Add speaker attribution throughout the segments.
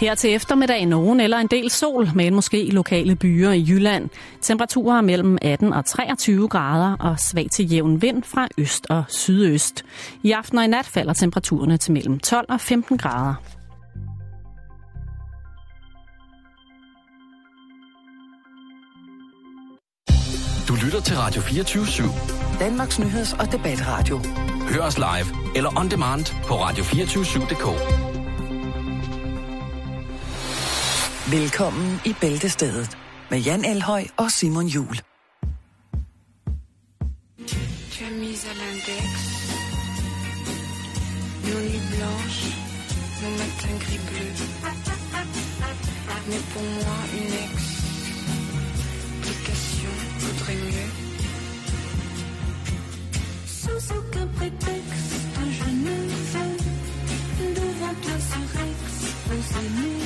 Speaker 1: Her til eftermiddag nogen eller en del sol, men måske lokale byer i Jylland. Temperaturer mellem 18 og 23 grader og svag til jævn vind fra øst og sydøst. I aften og i nat falder temperaturerne til mellem 12 og 15 grader.
Speaker 2: Du lytter til Radio 24-7.
Speaker 3: Danmarks Nyheds- og Debatradio.
Speaker 2: Hør os live eller on demand på radio247.dk.
Speaker 3: Velkommen i Bæltestedet med Jan Elhøj og Simon Jul.
Speaker 4: Chemise à l'index nos nuits blanches, nos matins gris bleu. Mais pour moi, une explication vaudrait mieux.
Speaker 5: Sans aucun prétexte, je ne veux devant toi ce Rex,
Speaker 6: on s'amuse.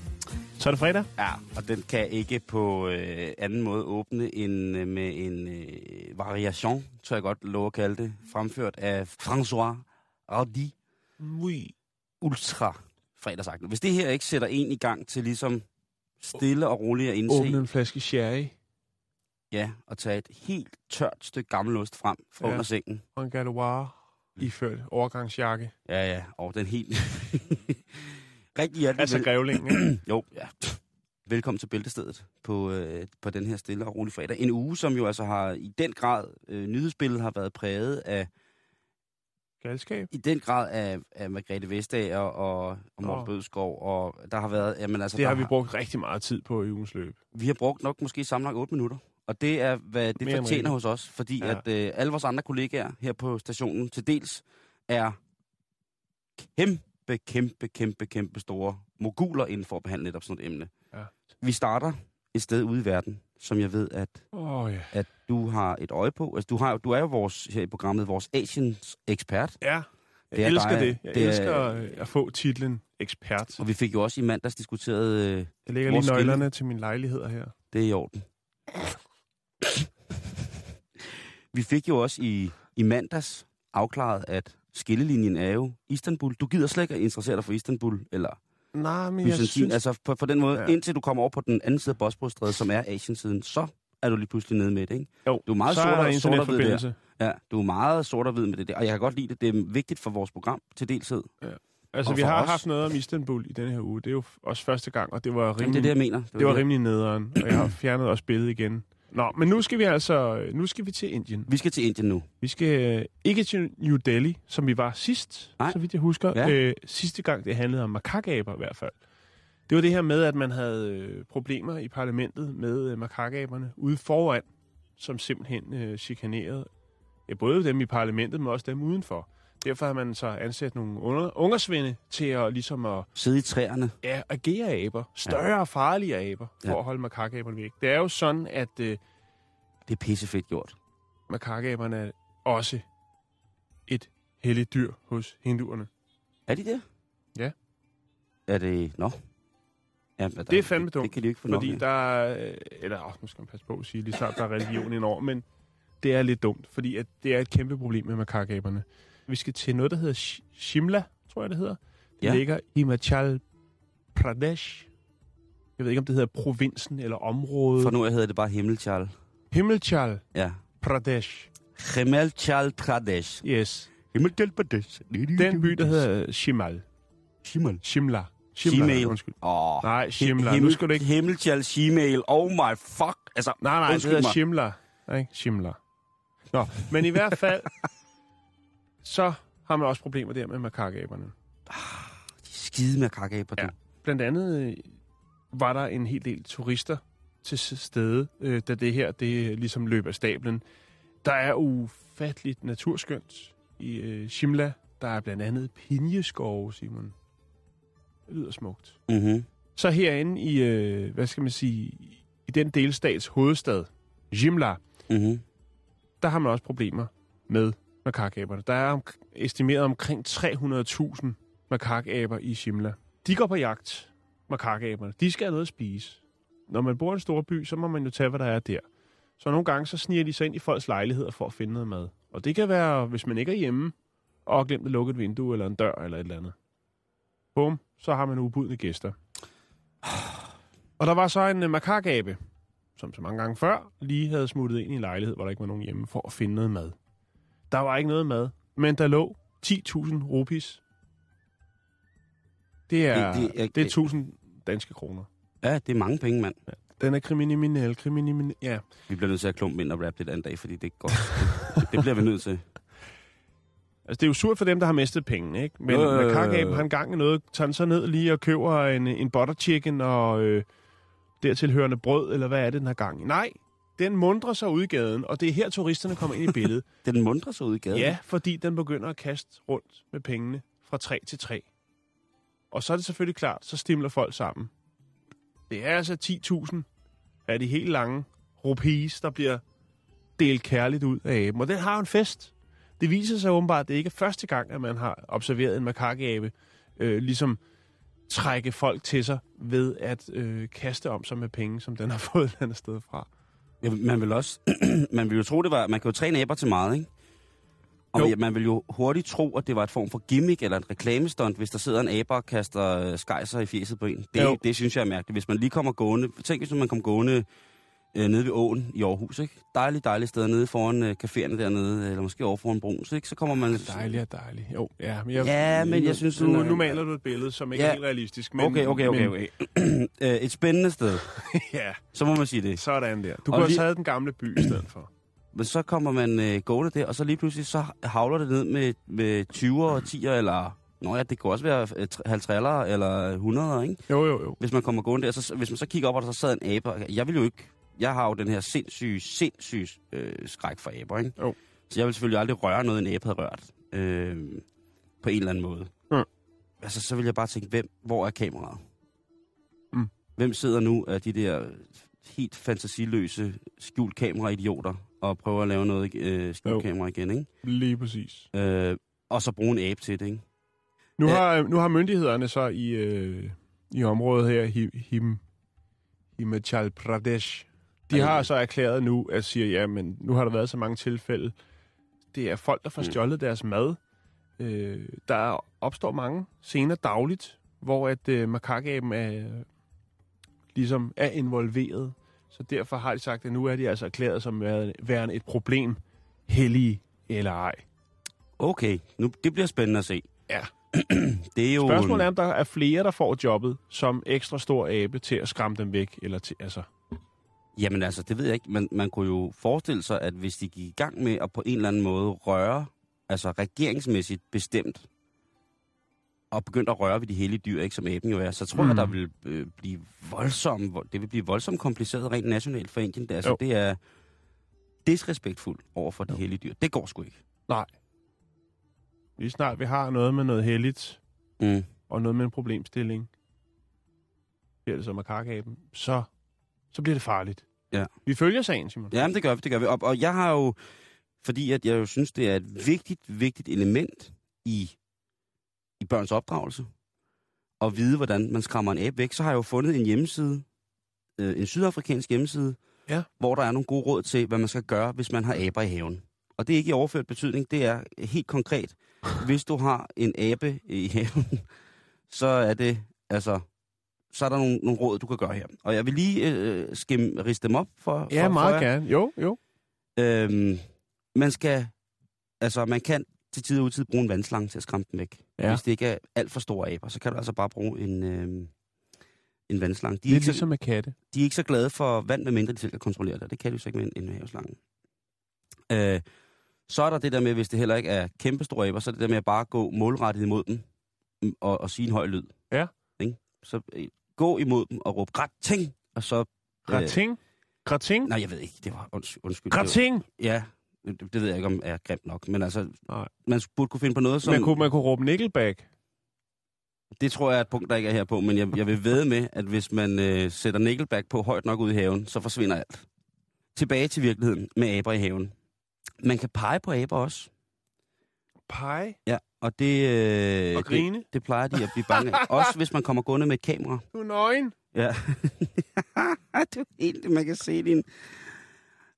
Speaker 7: Så er det fredag.
Speaker 6: Ja, og den kan ikke på øh, anden måde åbne end øh, med en øh, variation, tror jeg godt lov at kalde det, fremført af François Hardy
Speaker 7: Oui.
Speaker 6: Ultra fredagsagten. Hvis det her ikke sætter en i gang til ligesom stille og roligt at indse,
Speaker 7: Åbne en flaske sherry
Speaker 6: ja, og tage et helt tørt stykke gammelost frem fra
Speaker 7: Ja.
Speaker 6: under sengen.
Speaker 7: og en galoire iført overgangsjakke.
Speaker 6: Ja, ja, og den helt... Rigtig hjertelig
Speaker 7: Altså grævlingen?
Speaker 6: Jo, ja. Velkommen til Bæltestedet på, øh, på den her stille og rolig fredag. En uge, som jo altså har i den grad, øh, nyhedsbilledet har været præget af,
Speaker 7: Galskab.
Speaker 6: i den grad af, af Margrethe Vestager og, og Morten
Speaker 7: Åh.
Speaker 6: Bødskov, og der har været, jamen altså,
Speaker 7: Det har vi brugt rigtig meget tid på i ugens løb.
Speaker 6: vi har brugt nok måske sammenlagt 8 minutter. Og det er, hvad det
Speaker 7: Mere
Speaker 6: fortjener hos os, fordi
Speaker 7: ja.
Speaker 6: at øh, alle vores andre kollegaer her på stationen til dels er kæmpe, kæmpe, kæmpe, kæmpe store moguler inden for at behandle netop sådan et emne.
Speaker 7: Ja.
Speaker 6: Vi starter et sted ude i verden, som jeg ved, at,
Speaker 7: oh, ja.
Speaker 6: at du har et øje på. Altså, du, har, du er jo vores, her i programmet vores Asiens ekspert,
Speaker 7: Ja, jeg
Speaker 6: Det er
Speaker 7: elsker
Speaker 6: dig.
Speaker 7: det. Jeg
Speaker 6: Det er-
Speaker 7: elsker øh, at få titlen ekspert.
Speaker 6: og vi fik jo også i mandags diskuteret, øh,
Speaker 7: Jeg lægger lige nøglerne til min lejlighed her.
Speaker 6: det er i orden. vi fik jo også i, i mandags afklaret, at skillelinjen er jo Istanbul. Du gider slet ikke at interessere dig for Istanbul, eller
Speaker 7: Nej, men jeg
Speaker 6: Byzantin.
Speaker 7: synes...
Speaker 6: Altså på, på den måde,
Speaker 7: Ja.
Speaker 6: ja. indtil du kommer over på den anden side af Bosporusstrædet, som er Asiensiden, så er du lige pludselig nede med det, ikke?
Speaker 7: Jo,
Speaker 6: Du er meget
Speaker 7: så
Speaker 6: sort
Speaker 7: er der
Speaker 6: og- sort der.
Speaker 7: internetforbindelse.
Speaker 6: Ja, du er meget sort og hvid med det der, og jeg kan godt lide det. Det er vigtigt for vores program til deltid.
Speaker 7: Altså,
Speaker 6: Og
Speaker 7: vi har
Speaker 6: os-
Speaker 7: haft noget om Istanbul i denne her uge. Det er jo også første gang, og det var
Speaker 6: Jamen,
Speaker 7: rimelig,
Speaker 6: det er det, jeg mener.
Speaker 7: det var rimelig nederen. Og jeg har fjernet også billedet igen. Nå, men nu skal vi altså nu skal vi til Indien.
Speaker 6: Vi skal til Indien nu.
Speaker 7: Vi skal øh, ikke til New Delhi, som vi var sidst,
Speaker 6: Nej.
Speaker 7: så vidt jeg husker.
Speaker 6: Ja.
Speaker 7: Øh, sidste gang, det handlede om makakaber i hvert fald. Det var det her med, at man havde øh, problemer i parlamentet med øh, makakaberne ude foran, som simpelthen øh, chikanerede ja, både dem i parlamentet, men også dem udenfor. Derfor har man så ansat nogle unger, ungersvinde til at, ligesom at
Speaker 6: Sidde i træerne.
Speaker 7: ja, agere aber. Større og farlige aber, for
Speaker 6: Ja.
Speaker 7: at holde makakaberne væk. Det er jo sådan, at øh,
Speaker 6: Det er pissefedt gjort.
Speaker 7: makakaberne er også et helligt dyr hos hinduerne.
Speaker 6: Er de det?
Speaker 7: Ja.
Speaker 6: Er det... Nå. Ja, der,
Speaker 7: Det er fandme dumt,
Speaker 6: det kan de ikke få
Speaker 7: Fordi der er, øh, eller åh, nu skal man passe på at sige, lige snart der er religion indover, men det er lidt dumt, fordi at det er et kæmpe problem med makakaberne. Vi skal til noget, der hedder Sh- Shimla, tror jeg det hedder. Det
Speaker 6: Ja.
Speaker 7: ligger i Himachal Pradesh. Jeg ved ikke, om det hedder provinsen eller området.
Speaker 6: For nu hedder det bare Himmelchal.
Speaker 7: Himachal
Speaker 6: Ja.
Speaker 7: Pradesh.
Speaker 6: Himmelchal Pradesh.
Speaker 7: Yes.
Speaker 6: Himmelchal Pradesh.
Speaker 7: Den by, der hedder Shimal.
Speaker 6: Shimal.
Speaker 7: Shimla.
Speaker 6: Shimel.
Speaker 7: Undskyld.
Speaker 6: Åh.
Speaker 7: Nej, Shimla. Nu skal du ikke...
Speaker 6: Himmelchal Shimel. Oh my fuck. Altså,
Speaker 7: Nej, nej, det hedder
Speaker 6: mig.
Speaker 7: Shimla. Ikke? Shimla. Nå, men i hvert fald, så har man også problemer der med makakaberne.
Speaker 6: Skide med kakaber, du.
Speaker 7: Ja. Blandt andet øh, var der en hel del turister til stede, øh, da det her det ligesom løb af stablen. Der er ufatteligt naturskønt i øh, Shimla. Der er blandt andet pinjeskove, Simon. Det lyder smukt.
Speaker 6: Mm-hmm.
Speaker 7: Så herinde i, øh, hvad skal man sige, i den delstats hovedstad, Jimla,
Speaker 6: Mm-hmm.
Speaker 7: der har man også problemer med makakaberne. Der er om, estimeret omkring 300.000 makakaber i Shimla. De går på jagt, makakaberne. De skal have noget at spise. Når man bor i en stor by, så må man jo tage, hvad der er der. Så nogle gange, så sniger de sig ind i folks lejligheder for at finde noget mad. Og det kan være, hvis man ikke er hjemme, og har glemt at lukke et vindue eller en dør eller et eller andet. Bum, så har man ubudne gæster. Og der var så en øh, makakabe, som så mange gange før, lige havde smuttet ind i en lejlighed, hvor der ikke var nogen hjemme, for at finde noget mad. Der var ikke noget mad, men der lå 10.000 rupees. Det er,
Speaker 6: Det-
Speaker 7: det,
Speaker 6: er-
Speaker 7: det er 1000 danske kroner.
Speaker 6: Ja, det er mange penge, mand.
Speaker 7: Den er kriminel, kriminel, ja.
Speaker 6: Vi bliver nødt til at klumpe ind og rappe det den dag, fordi det går. Det, det bliver vi nødt til.
Speaker 7: Altså, det er jo surt for dem, der har mistet pengene, ikke? Men
Speaker 6: jo.
Speaker 7: øh, makakaben har en gang i noget, tager den så ned lige og køber en, en butter chicken og øh, dertilhørende brød, eller hvad er det, den har gang i? Nej, den mundrer sig ud i gaden, og det er her, turisterne kommer ind i billedet.
Speaker 6: Den mundrer sig ud i gaden.
Speaker 7: Ja, fordi den begynder at kaste rundt med pengene fra træ til træ. Og så er det selvfølgelig klart, så stimler folk sammen. Det er altså 10.000 af de helt lange rupees, der bliver delt kærligt ud af aben. Og den har en fest. Det viser sig åbenbart, at det ikke er første gang, at man har observeret en makakabe øh, ligesom trække folk til sig ved at øh, kaste om sig med penge, som den har fået et eller andet sted fra.
Speaker 6: Ja, man vil også... man vil jo tro, det var... Man kan jo træne aber til meget, ikke? Og
Speaker 7: Jo.
Speaker 6: man vil jo hurtigt tro, at det var et form for gimmick eller et reklamestunt, hvis der sidder en aber og kaster øh, skejser i fjeset på en.
Speaker 7: Jo.
Speaker 6: Det, det synes jeg er mærkeligt. Hvis man lige kommer gående... Tænk, hvis man kom gående øh, nede ved åen i Aarhus, ikke? Dejligt, dejligt sted nede foran øh, caféerne dernede, eller måske over foran Bruns, ikke? Så kommer man...
Speaker 7: Dejligt og dejligt. Jo, ja, men jeg,
Speaker 6: Ja, men jeg synes,
Speaker 7: Nu, nu maler du et billede, som ikke
Speaker 6: Ja.
Speaker 7: er helt realistisk. Men,
Speaker 6: Okay, okay, okay,
Speaker 7: men,
Speaker 6: okay. øh, et spændende sted.
Speaker 7: ja,
Speaker 6: Så må man sige det.
Speaker 7: sådan der. Du
Speaker 6: Og
Speaker 7: kunne have
Speaker 6: lige-
Speaker 7: taget den gamle by i stedet for.
Speaker 6: Men så kommer man øh, gående der, og så lige pludselig så havler det ned med, med 20'er og 10'er, eller... Nå ja, det kan også være øh, 50'er eller 100'er, ikke?
Speaker 7: Jo, jo, jo.
Speaker 6: Hvis man kommer gående der, så, hvis man så kigger op, og der så sad en abe, jeg vil jo ikke... Jeg har jo den her sindssyge, sindssyge øh, skræk for aber, ikke?
Speaker 7: Jo.
Speaker 6: Så jeg vil selvfølgelig aldrig røre noget, en abe havde rørt. Øh, på en eller anden måde.
Speaker 7: Mm.
Speaker 6: Altså, så vil jeg bare tænke, hvem, hvor er kameraet?
Speaker 7: Mm.
Speaker 6: Hvem sidder nu af de der helt fantasiløse skjult kamera-idioter og prøver at lave noget øh, skjult
Speaker 7: Jo.
Speaker 6: kamera igen, ikke?
Speaker 7: Lige præcis.
Speaker 6: Øh, og så bruge en abe til det, ikke?
Speaker 7: Nu
Speaker 6: Ja.
Speaker 7: har, nu har myndighederne så i, øh, i området her, Him, Himachal Pradesh, de har så erklæret nu, at siger, ja, men nu har der været så mange tilfælde. Det er folk, der får
Speaker 6: Mm.
Speaker 7: stjålet deres mad. Øh, der opstår mange scener dagligt, hvor at øh, makakaben er, ligesom er involveret. Så derfor har de sagt, at nu er de altså erklæret som værende et problem, hellige eller ej.
Speaker 6: Okay, nu, det bliver spændende at se.
Speaker 7: Ja.
Speaker 6: det er jo...
Speaker 7: Spørgsmålet er, om der er flere, der får jobbet som ekstra stor abe til at skræmme dem væk. Eller til, altså,
Speaker 6: Jamen altså, det ved jeg ikke. Man, man kunne jo forestille sig, at hvis de gik i gang med at på en eller anden måde røre, altså regeringsmæssigt bestemt, og begyndte at røre ved de hellige dyr, ikke som aben jo er, så tror mm. jeg,
Speaker 7: Mm.
Speaker 6: der vil øh, blive voldsomt, det vil blive voldsomt kompliceret rent nationalt for Indien. Det, altså,
Speaker 7: Jo.
Speaker 6: det er disrespektfuldt over for de hellige dyr. Det går sgu ikke.
Speaker 7: nej. Lige snart vi har noget med noget heldigt,
Speaker 6: Mm.
Speaker 7: og noget med en problemstilling, bliver det så makakaben, så, så bliver det farligt.
Speaker 6: Ja.
Speaker 7: Vi følger sagen, Simon.
Speaker 6: Jamen, det gør vi, det gør vi. Og, og jeg har jo, fordi at jeg jo synes, det er et vigtigt, vigtigt element i, i børns opdragelse, at vide, hvordan man skræmmer en abe væk, så har jeg jo fundet en hjemmeside, øh, en sydafrikansk hjemmeside,
Speaker 7: Ja.
Speaker 6: hvor der er nogle gode råd til, hvad man skal gøre, hvis man har aber i haven. Og det er ikke i overført betydning, det er helt konkret. Hvis du har en abe i haven, så er det, altså, så er der nogle, nogle råd, du kan gøre her. Og jeg vil lige øh, skim, riste dem op for,
Speaker 7: Ja,
Speaker 6: for, for
Speaker 7: meget
Speaker 6: jer.
Speaker 7: gerne. Jo, jo.
Speaker 6: Øhm, man skal, altså man kan til tid og udtid bruge en vandslange til at skræmme dem væk.
Speaker 7: Ja.
Speaker 6: Hvis det ikke er alt for store aber, så kan du altså bare bruge en, øhm, en vandslange. De er,
Speaker 7: Lidt
Speaker 6: ikke så,
Speaker 7: ligesom med katte.
Speaker 6: de er ikke så glade for vand, medmindre de selv kan kontrollere det. Det kan de jo så ikke med en, en haveslange. Øh, så er der det der med, hvis det heller ikke er kæmpe store aber, så er det der med at bare gå målrettet imod dem mm, og, og sige en høj lyd.
Speaker 7: Ja.
Speaker 6: Ikke? Så øh, gå imod dem og råb grating, og så...
Speaker 7: Grating? Grating?
Speaker 6: nej, jeg ved ikke. Det var unds- undskyld. det var-
Speaker 7: Grating!
Speaker 6: Ja, det, det ved jeg ikke, om er grimt nok. Men altså,
Speaker 7: Nej.
Speaker 6: man burde kunne finde på noget, som...
Speaker 7: Man kunne, man kunne råbe Nickelback.
Speaker 6: Det tror jeg er et punkt, der ikke er her på. Men jeg, jeg vil ved med, at hvis man øh, sætter Nickelback på højt nok ud i haven, så forsvinder alt. tilbage til virkeligheden med aber i haven. Man kan pege på aber også.
Speaker 7: Pege
Speaker 6: Ja, og det... Øh,
Speaker 7: og grine.
Speaker 6: Det, det plejer de at blive bange af. Også hvis man kommer gående med et kamera.
Speaker 7: Du er nøgen.
Speaker 6: Ja. det er helt, man kan se din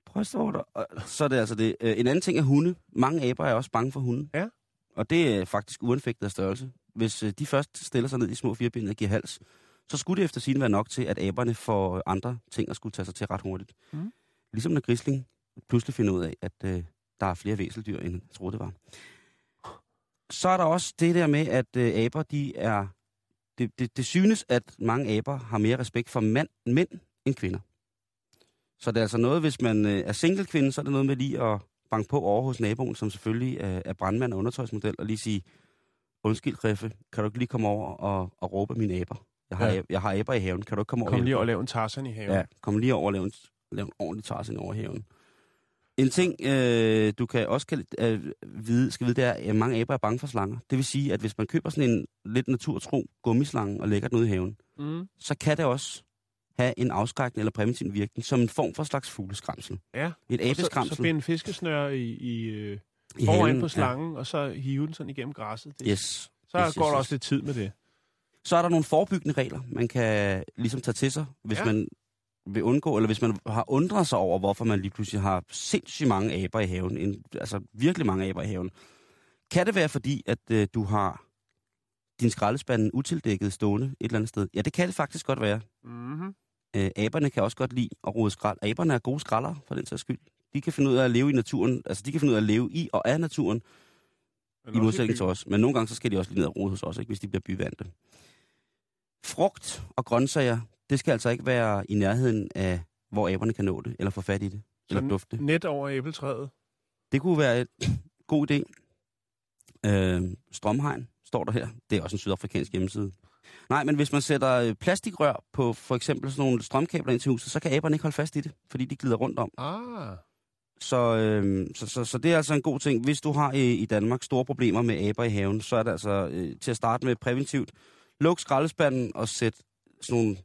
Speaker 6: brystvorter. Så er det altså det. Øh, En anden ting er hunde. Mange aber er også bange for hunde.
Speaker 7: Ja.
Speaker 6: Og det er faktisk uanfægtet af størrelse. Hvis øh, de først stiller sig ned i små fireben og giver hals, så skulle det efter sin være nok til, at aberne får andre ting at skulle tage sig til ret hurtigt.
Speaker 7: Mm.
Speaker 6: Ligesom når grisling pludselig finder ud af, at øh, der er flere væseldyr, end jeg troede det var. Så er der også det der med, at øh, aber, de er... Det, det, det synes, at mange aber har mere respekt for mand, mænd end kvinder. Så det er altså noget, hvis man øh, er single kvinde, så er det noget med lige at banke på over hos naboen, som selvfølgelig er, er brandmand og undertøjsmodel, og lige sige, undskyld, Riffe, kan du ikke lige komme over og, og råbe mine aber? Jeg har,
Speaker 7: Ja.
Speaker 6: jeg har aber i haven, kan du ikke komme over
Speaker 7: Kom lige
Speaker 6: hjælpe
Speaker 7: og
Speaker 6: mig?"
Speaker 7: lav en Tarzan i haven.
Speaker 6: Ja, kom lige over og lave en, lave en ordentlig tarsen over haven. En ting, øh, du kan også kan, øh, vide, skal vide, det er, at mange aber er bange for slanger. Det vil sige, at hvis man køber sådan en lidt naturtro gummislange og lægger den ud i haven,
Speaker 7: Mm.
Speaker 6: så kan det også have en afskrækkende eller præventiv virkning, som en form for slags fugleskramsel.
Speaker 7: ja.
Speaker 6: Et
Speaker 7: Og så,
Speaker 6: abeskramsel
Speaker 7: så binde en fiskesnør i, i, øh,
Speaker 6: i
Speaker 7: foran
Speaker 6: halen.
Speaker 7: på slangen, ja. og så hive den sådan igennem græsset. Det.
Speaker 6: Yes.
Speaker 7: Så
Speaker 6: yes,
Speaker 7: yes, går
Speaker 6: yes,
Speaker 7: der
Speaker 6: yes.
Speaker 7: også lidt tid med det.
Speaker 6: Så er der nogle forebyggende regler, man kan ligesom tage til sig, hvis
Speaker 7: ja.
Speaker 6: man vil undgå, eller hvis man har undret sig over, hvorfor man lige pludselig har sindssygt mange aber i haven, en, altså virkelig mange aber i haven. Kan det være fordi, at øh, du har din skraldespand utildækket stående et eller andet sted? Ja, det kan det faktisk godt være.
Speaker 7: Mm-hmm.
Speaker 6: Øh, aberne kan også godt lide at rode skrald. Aberne er gode skraldere, for den sags skyld. De kan finde ud af at leve i naturen, altså de kan finde ud af at leve i og af naturen, i modsætning til os. Men nogle gange så skal de også lige ned og rode hos os, ikke, hvis de bliver byvandte. Frugt og grøntsager, det skal altså ikke være i nærheden af, hvor aberne kan nå det, eller få fat i det, eller
Speaker 7: Sådan-
Speaker 6: dufte.
Speaker 7: Net over æbletræet.
Speaker 6: Det kunne være et god idé. Øh, Strømhegn står der her. Det er også en sydafrikansk hjemmeside. Nej, men hvis man sætter øh, plastikrør på for eksempel sådan nogle strømkabler ind til huset, så kan aberne ikke holde fast i det, fordi de glider rundt om.
Speaker 7: Ah.
Speaker 6: Så, øh, så, så, så det er altså en god ting. Hvis du har i, i Danmark store problemer med aber i haven, så er det altså øh, til at starte med præventivt. Luk skraldespanden og sæt sådan nogle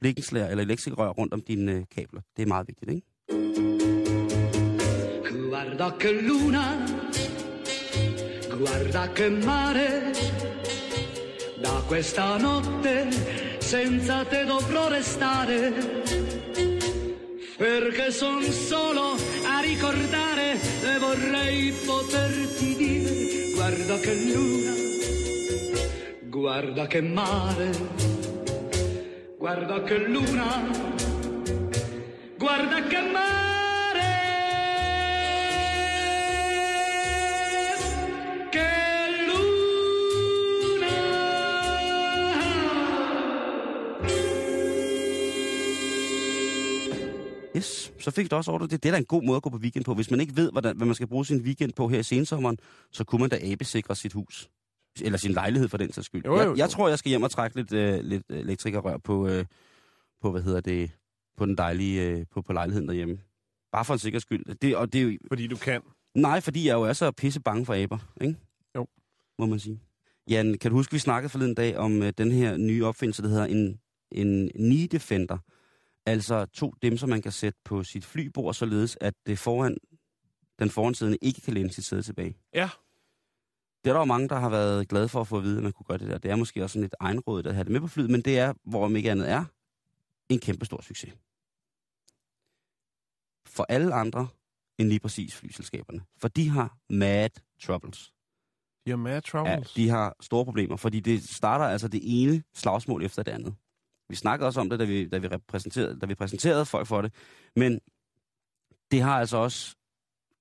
Speaker 6: blikkenslager eller elektrikrør rundt om dine øh, kabler. Det er meget vigtigt, ikke?
Speaker 8: Guarda che luna, guarda che mare, da questa notte senza te dovrò restare, perché son solo a ricordare e vorrei poterti dire, guarda che luna, guarda che mare, guarda che luna, guarda che mare, che luna.
Speaker 6: Yes, så fik du også ordret det. Det er da en god måde at gå på weekend på. Hvis man ikke ved, hvordan, hvad man skal bruge sin weekend på her i sensommeren, så kunne man da abesikre sit hus. Eller sin lejlighed for den sags skyld.
Speaker 7: Jo, jo,
Speaker 6: jeg,
Speaker 7: jo.
Speaker 6: jeg tror, jeg skal hjem og trække lidt, øh, lidt elektrikerrør på, øh, på, hvad hedder det, på den dejlige, øh, på, på lejligheden derhjemme. Bare for en sikker skyld. Det, og det er jo,
Speaker 7: Fordi du kan.
Speaker 6: nej, fordi jeg jo er så pisse bange for aber, ikke?
Speaker 7: Jo.
Speaker 6: Må man sige. Jan, kan du huske, vi snakkede forleden dag om øh, den her nye opfindelse, der hedder en, en knee defender. Altså to dem, som man kan sætte på sit flybord, således at det foran, den foransiddende ikke kan læne sit sæde tilbage.
Speaker 7: Ja.
Speaker 6: Det er der jo mange, der har været glade for at få at vide, at man kunne gøre det der. Det er måske også sådan lidt egenrådet at have det med på flyet, men det er, hvor om ikke andet er, en kæmpe stor succes. For alle andre end lige præcis flyselskaberne. For de har mad troubles.
Speaker 7: De har mad
Speaker 6: Ja,
Speaker 7: troubles.
Speaker 6: de har store problemer, fordi det starter altså det ene slagsmål efter det andet. Vi snakkede også om det, da vi, da vi, repræsenterede, da vi præsenterede folk for det. Men det har altså også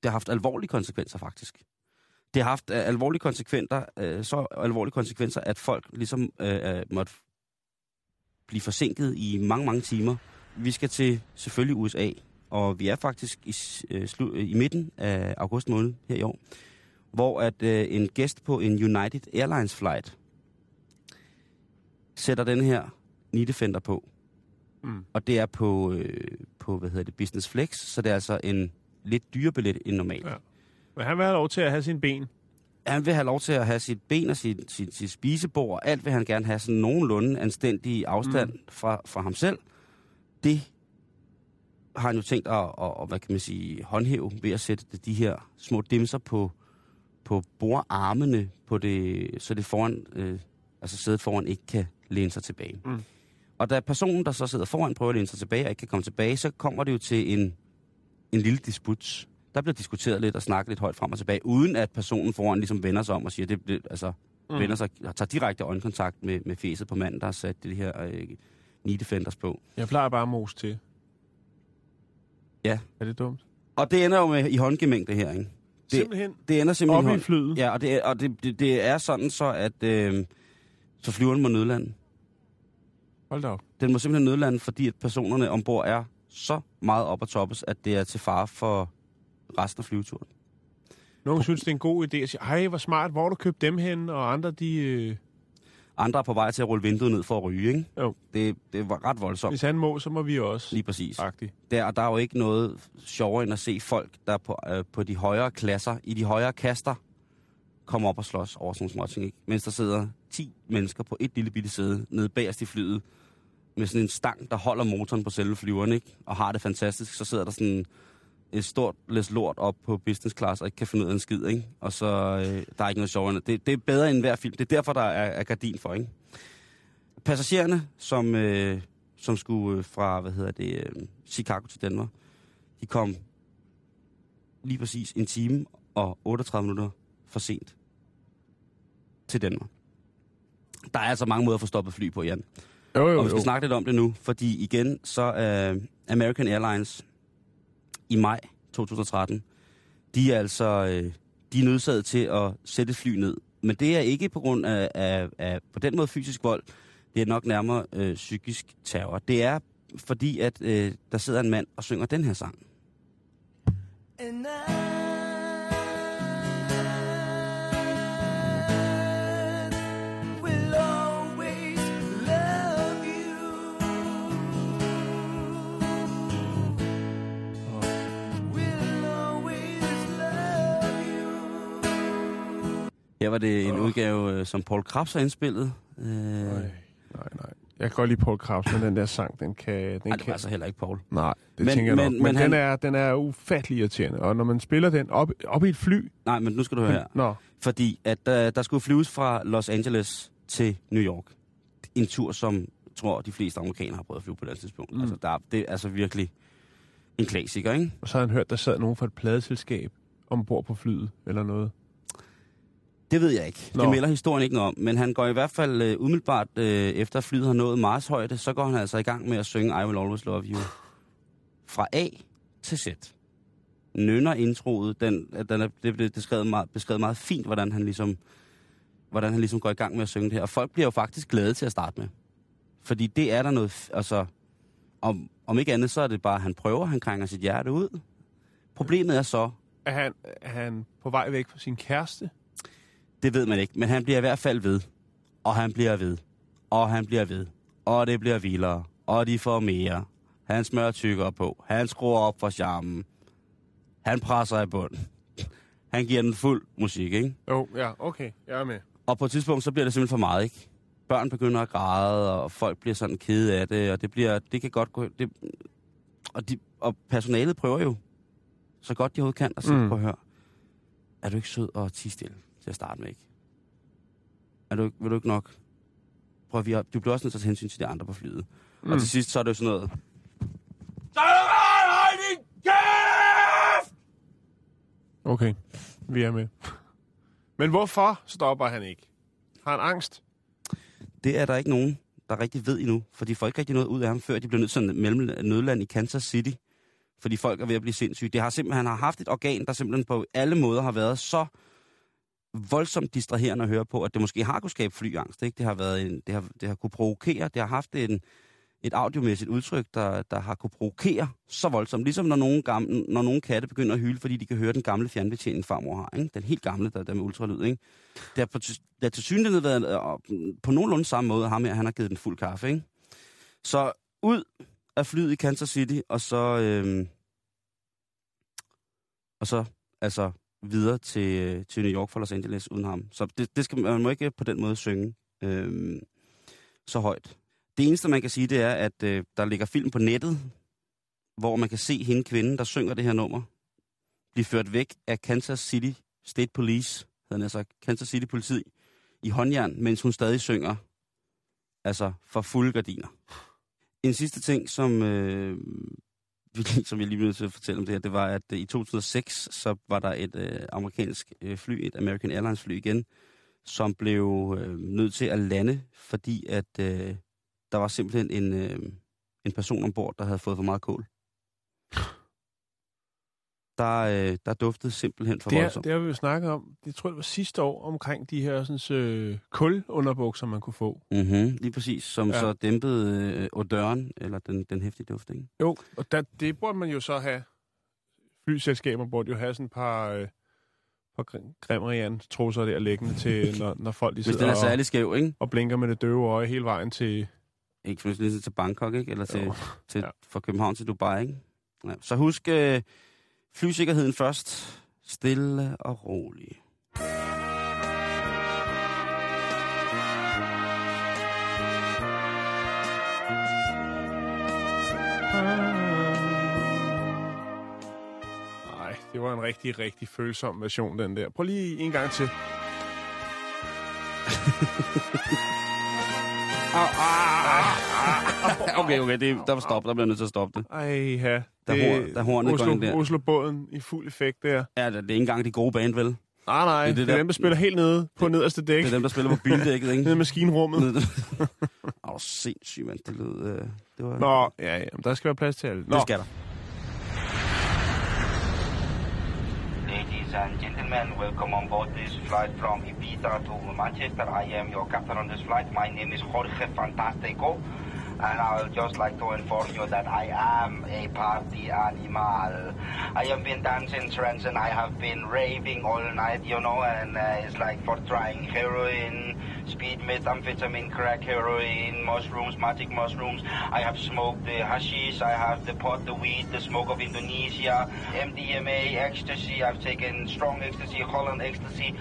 Speaker 6: det har haft alvorlige konsekvenser, faktisk. Det har haft uh, alvorlige konsekvenser, uh, så alvorlige konsekvenser, at folk ligesom uh, måtte blive forsinket i mange, mange timer. Vi skal til selvfølgelig USA, og vi er faktisk i, slu, i midten af august måned her i år, hvor at uh, en gæst på en United Airlines flight sætter den her Nidefender på.
Speaker 7: Mm.
Speaker 6: Og det er på, øh, på, hvad hedder det, Business Flex, så det er altså en lidt dyrere billet end normalt.
Speaker 7: Ja. Men han vil have lov til at have sine ben.
Speaker 6: Han vil have lov til at have sit ben og sit, sit, sit spisebord, og alt vil han gerne have sådan nogenlunde anstændig afstand mm. fra, fra ham selv. Det har han jo tænkt at, at, at, hvad kan man sige, håndhæve ved at sætte de her små dimser på, på bordarmene, på det, så det foran, øh, altså sædet foran ikke kan læne sig tilbage.
Speaker 7: Mm.
Speaker 6: Og da personen, der så sidder foran, prøver at læne sig tilbage og ikke kan komme tilbage, så kommer det jo til en, en lille disput. Der bliver diskuteret lidt og snakket lidt højt frem og tilbage, uden at personen foran ligesom vender sig om og siger, det, det altså, mm. vender sig og tager direkte øjenkontakt med, med fæset på manden, der har sat det her øh, knee defenders på.
Speaker 7: Jeg plejer bare at mose til.
Speaker 6: Ja.
Speaker 7: Er det dumt?
Speaker 6: Og det ender jo med i håndgemængde her, ikke? Det,
Speaker 7: Simpelthen.
Speaker 6: det ender simpelthen
Speaker 7: Op i flyet.
Speaker 6: Ja, og det, er- og det, det, det er sådan så, at øh, så flyveren må nødlande.
Speaker 7: Hold da op.
Speaker 6: Den må simpelthen nødlande, fordi at personerne ombord er så meget op at toppes, at det er til fare for resten af flyveturen.
Speaker 7: Nogle synes, det er en god idé at sige, ej, hvor smart, hvor du købt dem hen? Og andre, de... Øh,
Speaker 6: Andre er på vej til at rulle vinduet ned for at ryge, ikke?
Speaker 7: Jo.
Speaker 6: Det, det var ret voldsomt,
Speaker 7: hvis han må, så må vi også.
Speaker 6: lige præcis.
Speaker 7: Agtigt.
Speaker 6: Der, og der er jo ikke noget sjovere end at se folk, der på, øh, på de højere klasser, i de højere kaster, kommer op og slås over sådan nogle småting, ikke? Mens der sidder 10 mennesker på et lille bitte sæde nede bagerst i flyet, med sådan en stang, der holder motoren på selve flyveren, ikke? Og har det fantastisk, så sidder der sådan et stort læs lort op på business class, og ikke kan finde ud af en skid, ikke? Og så øh, der er ikke noget sjovere det. Det er bedre end hver film. Det er derfor, der er, er gardin for, ikke? Passagererne, som, øh, som skulle øh, fra, hvad hedder det, øh, Chicago til Danmark, de kom lige præcis en time og 38 minutter for sent til Danmark. Der er altså mange måder at få stoppet fly på, Jan.
Speaker 7: Jo, jo,
Speaker 6: Og vi skal
Speaker 7: jo.
Speaker 6: snakke lidt om det nu, fordi igen, så er American Airlines i maj 2013, de er altså øh, de er nødsaget til at sætte et fly ned. Men det er ikke på grund af, af, af på den måde fysisk vold, det er nok nærmere øh, psykisk terror. Det er fordi, at øh, der sidder en mand og synger den her sang.
Speaker 5: And I
Speaker 6: Her var det en udgave, øh, som Paul Krabs har indspillet. Øh,
Speaker 7: Nej,
Speaker 6: nej,
Speaker 7: nej. Jeg kan godt lide Paul Krabs, men den der sang, den kan... Den
Speaker 6: det
Speaker 7: kan
Speaker 6: altså heller ikke Paul.
Speaker 7: Nej, det
Speaker 6: Men-
Speaker 7: tænker jeg nok.
Speaker 6: men-
Speaker 7: Men,
Speaker 6: men
Speaker 7: men
Speaker 6: han-
Speaker 7: den, er, den er ufattelig irriterende. Og når man spiller den op, op i et fly...
Speaker 6: Nej, men nu skal du høre her.
Speaker 7: Nå,
Speaker 6: Fordi at uh, der skulle flyves fra Los Angeles til New York. En tur, som tror, de fleste amerikanere har prøvet at flyve på det tidspunkt. Mm. Altså, der, er- det er altså virkelig en klassiker, ikke?
Speaker 7: og så har han hørt, der sad nogen fra et pladeselskab ombord på flyet, eller noget.
Speaker 6: Det ved jeg ikke. Nå. Det melder historien ikke noget om. Men han går i hvert fald uh, umiddelbart, uh, efter at flyet har nået Mars højde, så går han altså i gang med at synge I Will Always Love You. Fra A til Z. Nynner introet, den, den er, det blev beskrevet meget, beskrevet meget fint, hvordan han ligesom hvordan han ligesom går i gang med at synge det her. Og folk bliver jo faktisk glade til at starte med. Fordi det er der noget, altså, om, om ikke andet, så er det bare, at han prøver, han krænger sit hjerte ud. Problemet er så,
Speaker 7: Er han, er han på vej væk fra sin kæreste?
Speaker 6: Det ved man ikke, men han bliver i hvert fald ved. Og han bliver ved. Og han bliver ved. Og det bliver vildere. Og de får mere. Han smører tykkere på. Han skruer op for charmen. Han presser i bund. Han giver den fuld musik, ikke?
Speaker 7: Jo, ja, okay, jeg er med.
Speaker 6: Og på et tidspunkt, så bliver det simpelthen for meget, ikke? Børn begynder at græde, og folk bliver sådan kede af det, og det bliver, det kan godt gå, det, og, de, og personalet prøver jo, så godt de overhovedet kan, at sige, mm. At høre, er du ikke sød og tige stille til at starte med, ikke? Er du, ikke- vil du ikke nok? Prøv at, vi har, du bliver også nødt til at tage hensyn til de andre på flyet. Mm. Og til sidst, så er det jo sådan noget!
Speaker 7: Okay, vi er med. Men hvorfor stopper han ikke? Har han angst?
Speaker 6: Det er der ikke nogen, der rigtig ved endnu, for de får ikke rigtig noget ud af ham, før de bliver nødt til mellem nødland i Kansas City. Fordi folk er ved at blive sindssyge. Det har simpelthen, han har haft et organ, der simpelthen på alle måder har været så voldsomt distraherende at høre på, at det måske har kunne skabe flyangst. Ikke? Det, har været en, det, har, det har kunne provokere, det har haft en, et audiomæssigt udtryk, der, der har kunne provokere så voldsomt. Ligesom når nogle, gamle, når nogle katte begynder at hyle, fordi de kan høre den gamle fjernbetjening, farmor har. Ikke? Den helt gamle, der, der med ultralyd. Ikke? Det har, på, det har til synligheden været på nogenlunde samme måde, ham her, han har givet den fuld kaffe. Ikke? Så ud af flyet i Kansas City, og så, øh, og så altså videre til, øh, til New York fra Los Angeles uden ham. Så det, det skal, man må ikke øh, på den måde synge øh, så højt. Det eneste, man kan sige, det er, at øh, der ligger film på nettet hvor man kan se hende kvinden, der synger det her nummer, blive ført væk af Kansas City State Police, hedder altså Kansas City politi, i håndjern, mens hun stadig synger, altså for fulde gardiner. En sidste ting, som, øh, som jeg lige blev til at fortælle om det her, det var, at øh, i 2006, så var der et øh, amerikansk øh, fly, et American Airlines fly igen, som blev øh, nødt til at lande, fordi at øh, der var simpelthen en, øh, en person ombord, der havde fået for meget kål. Der, øh, der duftede simpelthen for
Speaker 7: Det, er,
Speaker 6: voldsomt.
Speaker 7: det har vi jo snakket om. Det tror jeg det var sidste år omkring de her sådan, øh, kulunderbukser, man kunne få.
Speaker 6: Mm-hmm, lige præcis, som
Speaker 7: Ja.
Speaker 6: så dæmpede øh, odøren, eller den, den hæftige duft, ikke?
Speaker 7: Jo, og der, det burde man jo så have. Flyselskaber burde jo have sådan et par, øh, par grimmerian trusser der liggende til, når, når folk de
Speaker 6: Hvis
Speaker 7: sidder
Speaker 6: den er
Speaker 7: og,
Speaker 6: særlig skæv, ikke?
Speaker 7: og blinker med det døve øje hele vejen til...
Speaker 6: Ikke for til Bangkok, ikke? Eller til,
Speaker 7: Jo.
Speaker 6: til,
Speaker 7: ja.
Speaker 6: fra København til Dubai, ikke? Ja. Så husk øh, flysikkerheden først. Stille og roligt.
Speaker 7: Nej, det var en rigtig, rigtig følsom version, den der. Prøv lige en gang til.
Speaker 6: Okay, okay, det, der var stop. Der bliver nødt til at stoppe det.
Speaker 7: Ej, ja.
Speaker 6: Der er hor- der er hornet
Speaker 7: Oslo,
Speaker 6: går der.
Speaker 7: Oslo-båden i fuld effekt der.
Speaker 6: Ja, det, det er ikke engang de gode band, vel? Det
Speaker 7: Nej, nej, det,
Speaker 6: det
Speaker 7: det, det er
Speaker 6: der-
Speaker 7: dem, der spiller helt nede på nederste dæk.
Speaker 6: er dem, der spiller på bildækket, ikke?
Speaker 7: Nede i maskinrummet.
Speaker 6: Åh, oh, sindssygt, mand. Det lød... Øh, det var...
Speaker 7: Nå, ja, ja, der skal være plads til alle. Nå,
Speaker 6: Det skal der.
Speaker 9: Ladies and gentlemen, welcome on board this flight from Ibiza to Manchester. I am your captain on this flight. My name is Jorge Fantastico. And I would just like to inform you that I am a party animal. I have been dancing trance and I have been raving all night, you know, and uh, it's like for trying heroin, speed, methamphetamine, crack, heroin, mushrooms, magic mushrooms. I have smoked the hashish, I have the pot, the weed, the smoke of Indonesia, MDMA, ecstasy. I've taken strong ecstasy, Holland ecstasy.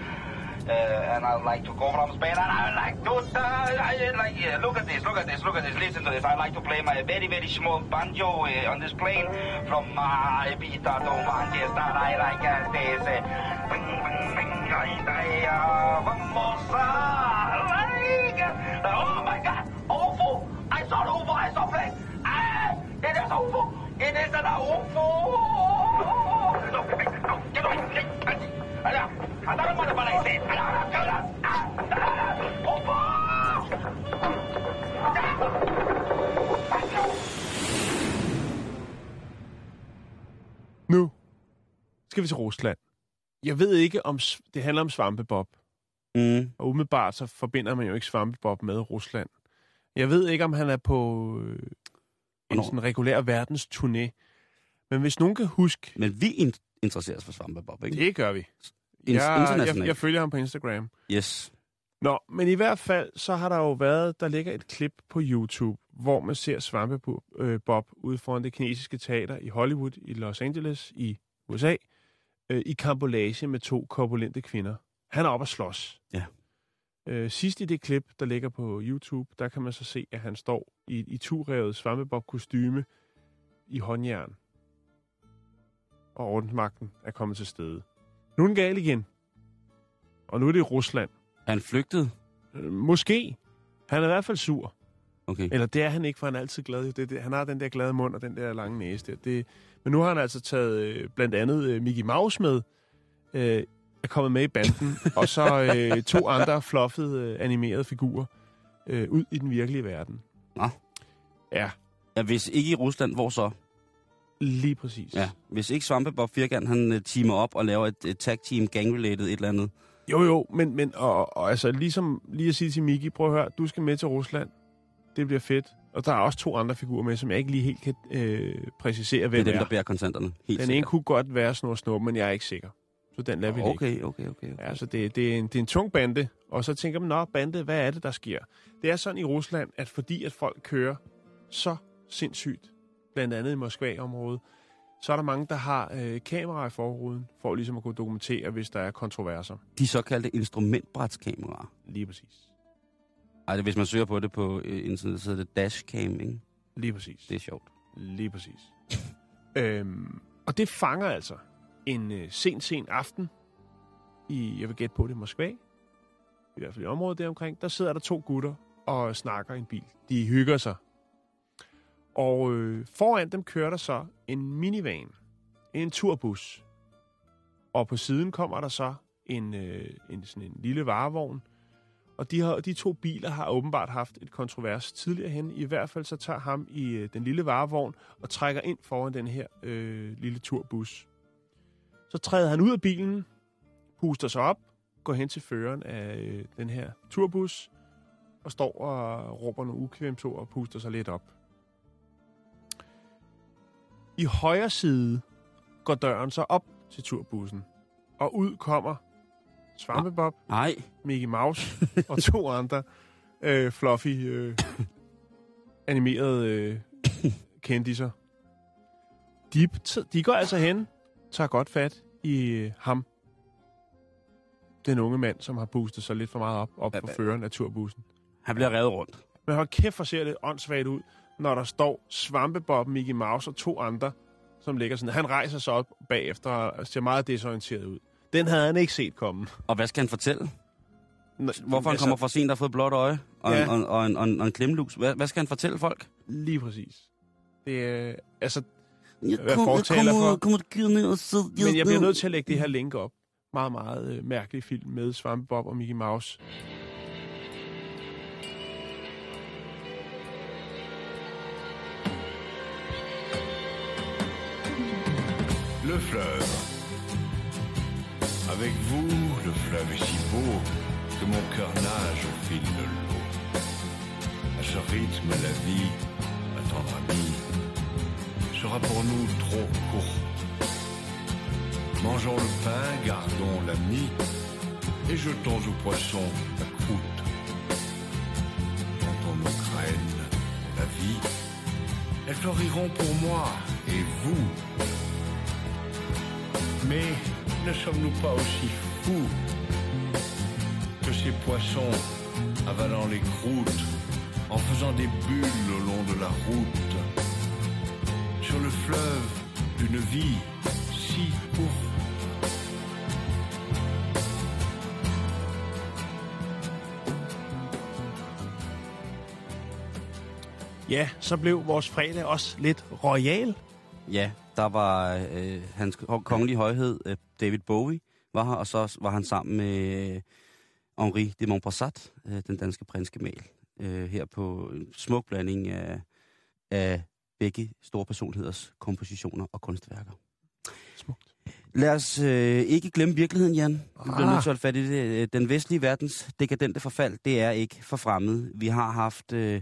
Speaker 9: Uh, and I'd like to go from Spain, and I like to, uh, I like, yeah, look at this, look at this, look at this, listen to this. I like to play my very, very small banjo uh, on this plane from uh, Ibiza to Manchester. I like uh, this. Uh, bing, bing, bing, uh, vamos a uh, oh my God, UFO! I saw UFO, I saw flag. Ah, it is UFO! It is an UFO! No, no, get away! Seat. Ala, ala, ala, UFO!
Speaker 7: nu skal vi til Rusland. Jeg ved ikke, om det handler om svampebob.
Speaker 6: Mm.
Speaker 7: Og umiddelbart så forbinder man jo ikke svampebob med Rusland. Jeg ved ikke, om han er på øh, en sådan regulær verdensturné. Men hvis nogen kan huske,
Speaker 6: Men vi in- interesserer os for Svampebob, ikke?
Speaker 7: det gør vi.
Speaker 6: Ins-
Speaker 7: Jeg, jeg,
Speaker 6: internationalt.
Speaker 7: jeg følger ham på Instagram.
Speaker 6: Yes.
Speaker 7: Nå, men i hvert fald, så har der jo været, der ligger et klip på YouTube, hvor man ser Svampebob øh, ude foran det kinesiske teater i Hollywood i Los Angeles i USA, øh, i kambolage med to korpulente kvinder. Han er oppe at slås.
Speaker 6: Ja.
Speaker 7: Øh, sidst i det klip, der ligger på YouTube, der kan man så se, at han står i, i turrevet Svampebob-kostyme i håndjern. Og ordensmagten er kommet til stede. Nu er den gal igen. Og nu er det i Rusland.
Speaker 6: Er han flygtet?
Speaker 7: Øh, Måske. Han er i hvert fald sur.
Speaker 6: Okay.
Speaker 7: Eller det er han ikke, for han er altid glad. Det, det, han har den der glade mund og den der lange næse der. Det, men nu har han altså taget øh, blandt andet øh, Mickey Mouse med, øh, er kommet med i banden, og så øh, to andre fluffede øh, animerede figurer øh, ud i den virkelige verden.
Speaker 6: Nå.
Speaker 7: Ja,
Speaker 6: Ja, hvis ikke i Rusland, hvor så?
Speaker 7: Lige præcis.
Speaker 6: Ja. Hvis ikke Svampebob Firkant, han øh, teamer op og laver et, et tag team gang-related et eller andet.
Speaker 7: Jo, jo, men, men og, og altså ligesom lige at sige til Mickey, prøv at høre, du skal med til Rusland. Det bliver fedt. Og der er også to andre figurer med, som jeg ikke lige helt kan øh, præcisere,
Speaker 6: Det er
Speaker 7: hvem
Speaker 6: dem,
Speaker 7: er.
Speaker 6: der bærer kontanterne. Helt
Speaker 7: Den ene
Speaker 6: sikkert.
Speaker 7: kunne godt være Snor Snor, men jeg er ikke sikker. Så den lader vi.
Speaker 6: Okay, okay, okay. okay.
Speaker 7: Ja, så det, det, er en, det er en tung bande, og så tænker man, nå, bande, hvad er det, der sker? Det er sådan i Rusland, at fordi at folk kører så sindssygt, blandt andet i Moskva-området, så er der mange, der har øh, kameraer i forruden, for ligesom at kunne dokumentere, hvis der er kontroverser.
Speaker 6: De såkaldte instrumentbrætskameraer.
Speaker 7: Lige præcis.
Speaker 6: Ej, det, hvis man søger på det på øh, internettet, så er det dashcam, ikke?
Speaker 7: Lige præcis.
Speaker 6: Det er sjovt.
Speaker 7: Lige præcis. Øhm, og det fanger altså en øh, sen, sen aften i, jeg vil gætte på det, Moskva, i hvert fald i området deromkring, der sidder der to gutter og snakker i en bil. De hygger sig. Og øh, foran dem kører der så en minivan, en turbus. Og på siden kommer der så en, øh, en, sådan en lille varevogn. Og de, har, de to biler har åbenbart haft et kontrovers tidligere hen. I hvert fald så tager ham i øh, den lille varevogn og trækker ind foran den her øh, lille turbus. Så træder han ud af bilen, puster sig op, går hen til føreren af øh, den her turbus, og står og råber nogle ukvemsord og puster sig lidt op. I højre side går døren så op til turbussen, og ud kommer Svampebob,
Speaker 6: Nej,
Speaker 7: Mickey Mouse og to andre øh, fluffy øh, animerede øh, kendiser. De, de går altså hen, tager godt fat i øh, ham, den unge mand, som har boostet sig lidt for meget op, op på føreren af turbussen.
Speaker 6: han bliver revet rundt.
Speaker 7: Men hold kæft, hvor ser det åndssvagt ud, når der står Svampebob, Mickey Mouse og to andre, som ligger sådan. Han rejser sig op bagefter og ser meget desorienteret ud. Den havde han ikke set komme.
Speaker 6: Og hvad skal han fortælle? Hvorfor han
Speaker 7: altså,
Speaker 6: kommer for sent og har fået blåt øje og,
Speaker 7: Ja.
Speaker 6: ja. og, og, en, og, en, og en klemlus? Hvad, hvad skal han fortælle folk?
Speaker 7: Lige præcis. Det er, altså,
Speaker 6: Jeg
Speaker 7: Hvad fortaler for?
Speaker 6: kommer til ned og sidde.
Speaker 7: men jeg bliver nødt til at lægge det her link op. Meget, meget øh, mærkelig film med Svampebob og Mickey Mouse.
Speaker 10: Le fleuve. Avec vous, le fleuve est si beau que mon cœur nage au fil de l'eau. À ce rythme, la vie, ma tendre amie, sera pour nous trop courte. Mangeons le pain, gardons l'ami et jetons aux poissons la croûte. Plantons nos graines pour la vie, elles fleuriront pour moi et vous. Mais ne sommes-nous pas aussi fous que ces poissons avalant les croûtes en faisant des bulles au long de la route sur le fleuve d'une vie si courte
Speaker 7: Ja, så blev vores fredag også lidt royal.
Speaker 6: Ja, der var øh, hans kongelige højhed, øh, David Bowie, var her, og så var han sammen med øh, Henri de Montpassat, øh, den danske prinsgemal, øh, her på en smuk blanding af, af begge store personligheders kompositioner og kunstværker.
Speaker 7: Smukt.
Speaker 6: Lad os øh, ikke glemme virkeligheden, Jan. Vi bliver
Speaker 7: Ah.
Speaker 6: nødt til at holde fat i det. Øh, Den vestlige verdens dekadente forfald, det er ikke for fremmed. Vi har haft øh,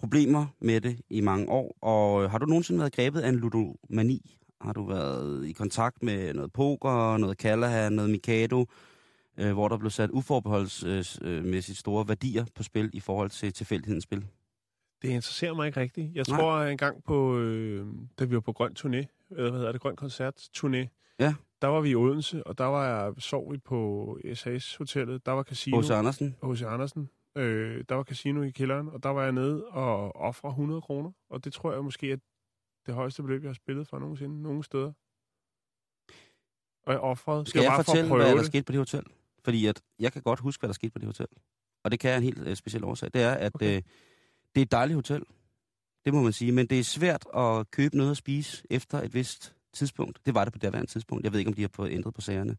Speaker 6: problemer med det i mange år, og øh, har du nogensinde været grebet af en ludomani? Har du været i kontakt med noget poker, noget Callahan, noget Mikado, øh, hvor der blev sat uforbeholdsmæssigt store værdier på spil i forhold til tilfældighedens spil?
Speaker 7: Det interesserer mig ikke rigtigt. Jeg
Speaker 6: Nej.
Speaker 7: tror at en gang på, øh, da vi var på Grøn Turné, eller hvad hedder det, Grøn Koncert Turné,
Speaker 6: Ja.
Speaker 7: der var vi i Odense, og der var jeg, sov vi på SAS Hotellet. Der var casino.
Speaker 6: H.C. Andersen?
Speaker 7: H.C. Andersen. Øh, der var casino i kælderen, og der var jeg nede og ofre 100 kroner. Og det tror jeg måske er det højeste beløb, jeg har spillet for nogensinde, nogen steder. Og jeg offrede.
Speaker 6: Skal jeg
Speaker 7: bare for at
Speaker 6: fortælle,
Speaker 7: prøve
Speaker 6: hvad der skete på det hotel? Fordi at jeg kan godt huske, hvad der skete på det hotel. Og det kan jeg en helt øh, speciel årsag. Det er, at
Speaker 7: Okay.
Speaker 6: øh, det er et dejligt hotel. Det må man sige. Men det er svært at købe noget at spise efter et vist tidspunkt. Det var det på det tidspunkt. Jeg ved ikke, om de har fået ændret på sagerne.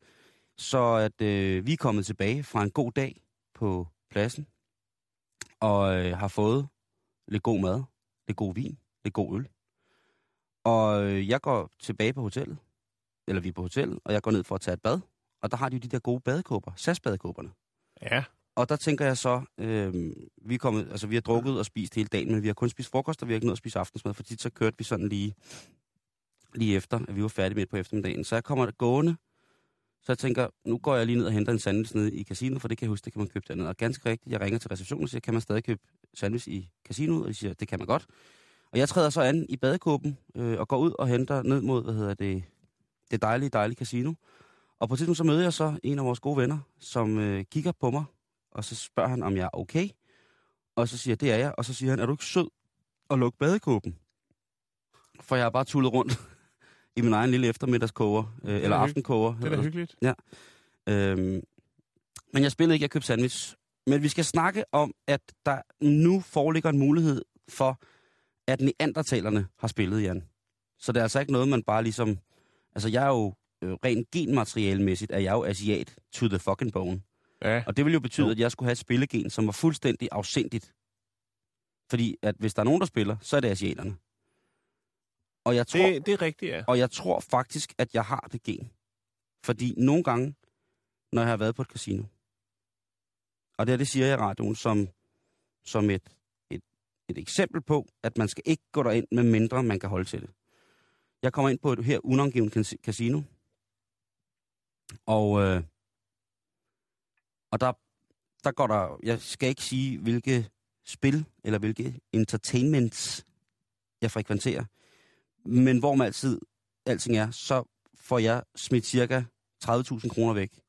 Speaker 6: Så at øh, vi er kommet tilbage fra en god dag på pladsen. Og øh, har fået lidt god mad, lidt god vin, lidt god øl. Og øh, jeg går tilbage på hotellet. Eller vi er på hotellet, og jeg går ned for at tage et bad. Og der har de jo de der gode badekåber, SAS-badekåberne.
Speaker 7: Ja,
Speaker 6: Og der tænker jeg så, øh, vi, er kommet, altså, vi har drukket og spist hele dagen, men vi har kun spist frokost, og vi har ikke nået at spise aftensmad, fordi så kørte vi sådan lige, lige efter, at vi var færdige midt på eftermiddagen. Så jeg kommer gående, så jeg tænker, nu går jeg lige ned og henter en sandwich nede i casinoet, for det kan jeg huske, det kan man købe dernede. Og ganske rigtigt, jeg ringer til receptionen og siger, kan man stadig købe sandwich i casinoet? Og de siger, det kan man godt. Og jeg træder så an i badekåben øh, og går ud og henter ned mod, hvad hedder det, det dejlige, dejlige casino. Og på et tidspunkt så møder jeg så en af vores gode venner, som øh, kigger på mig, og så spørger han, om jeg er okay. Og så siger jeg, det er jeg. Og så siger han, er du ikke sød at lukke badekåben? For jeg har bare tullet rundt i min egen lille eftermiddagskoger, øh, eller
Speaker 7: hygg-
Speaker 6: aftenkoger.
Speaker 7: Det er da hyggeligt.
Speaker 6: Øhm, men jeg spillede ikke, jeg købte sandwich. Men vi skal snakke om, at der nu foreligger en mulighed for, at neandertalerne har spillet, Jan. Så det er altså ikke noget, man bare ligesom... Altså, jeg er jo øh, rent genmaterialemæssigt, er jeg jo asiat to the fucking bone.
Speaker 7: Ja.
Speaker 6: Og det vil jo betyde, at jeg skulle have et spillegen, som var fuldstændig afsindigt. Fordi at hvis der er nogen, der spiller, så er det asiaterne. Og jeg tror,
Speaker 7: Det, det er rigtigt, ja.
Speaker 6: og jeg tror faktisk, at jeg har det gen. Fordi nogle gange, når jeg har været på et casino, og det her, det siger jeg i radioen som, som et, et, et eksempel på, at man skal ikke gå derind, med mindre man kan holde til det. Jeg kommer ind på et her unangivet cas- casino, og, øh, og der, der går der, jeg skal ikke sige, hvilke spil eller hvilke entertainments jeg frekventerer, men hvor man altid, alting er, så får jeg smidt cirka 30.000 kroner væk